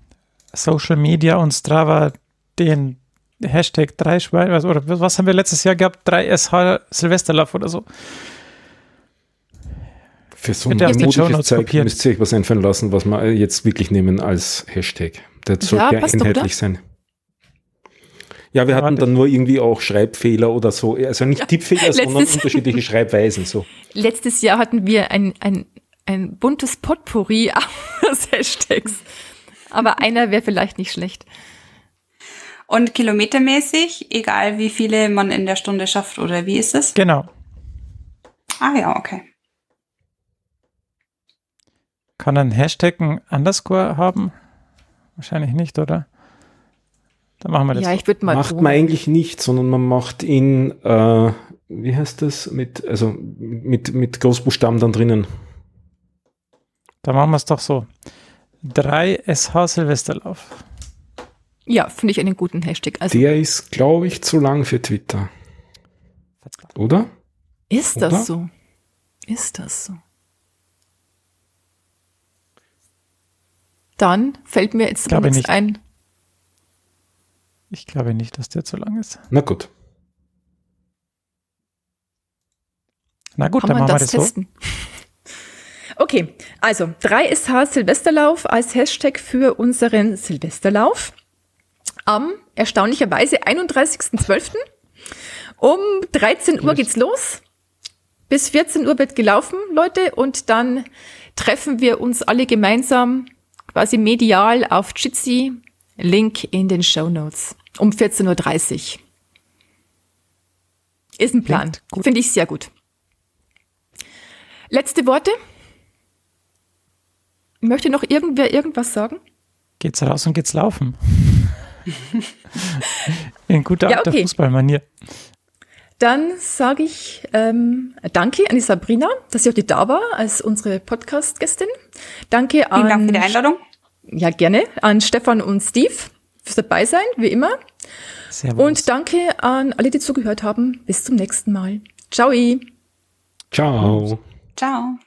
S3: Social Media und Strava den Hashtag 3 Schweine, also, oder was haben wir letztes Jahr gehabt? 3SH Silvesterlauf oder so.
S5: Für so ein mutiges Zeug müsst ihr euch was einfallen lassen, was wir jetzt wirklich nehmen als Hashtag. Der sollte ja, ja einheitlich sein. Ja, wir hatten dann nur irgendwie auch Schreibfehler oder so. Also nicht ja, Tippfehler, sondern unterschiedliche Schreibweisen. So.
S2: Letztes Jahr hatten wir ein, ein, ein buntes Potpourri aus Hashtags. Aber einer wäre vielleicht nicht schlecht.
S4: Und kilometermäßig, egal wie viele man in der Stunde schafft, oder wie ist es?
S3: Genau.
S4: Ah ja, okay.
S3: Kann ein Hashtag ein Underscore haben? Wahrscheinlich nicht, oder? Dann machen wir das.
S2: Ja, ich würde mal.
S5: Macht tun. man eigentlich nicht, sondern man macht ihn, äh, wie heißt das, mit, also mit, mit Großbuchstaben dann drinnen.
S3: Dann machen wir es doch so. 3 SH Silvesterlauf.
S2: Ja, finde ich einen guten Hashtag.
S5: Also, Der ist, glaube ich, zu lang für Twitter. Oder?
S2: Ist das Oder? so? Ist das so? Dann fällt mir jetzt
S3: nichts
S2: ein.
S3: Ich glaube nicht, dass der zu lang ist.
S5: Na gut.
S3: Na gut, Kann dann machen wir das testen? so.
S2: Okay, also 3SH Silvesterlauf als Hashtag für unseren Silvesterlauf am erstaunlicherweise 31.12. Um 13 Uhr geht's los. Bis 14 Uhr wird gelaufen, Leute, und dann treffen wir uns alle gemeinsam quasi medial auf Jitsi. Link in den Show Notes. Um 14.30 Uhr. Ist ein Plan. Finde ich sehr gut. Letzte Worte? Möchte noch irgendwer irgendwas sagen?
S3: geht's raus und geht's laufen. In guter ja, okay. Fußballmanier.
S2: Dann sage ich ähm, danke an die Sabrina, dass sie heute da war als unsere Podcast-Gästin. Danke an.
S4: Vielen Dank für die Einladung.
S2: Ja, gerne. An Stefan und Steve fürs dabei sein, wie immer. Servus. Und danke an alle, die zugehört haben. Bis zum nächsten Mal. Ciao.
S5: Ciao.
S4: Ciao.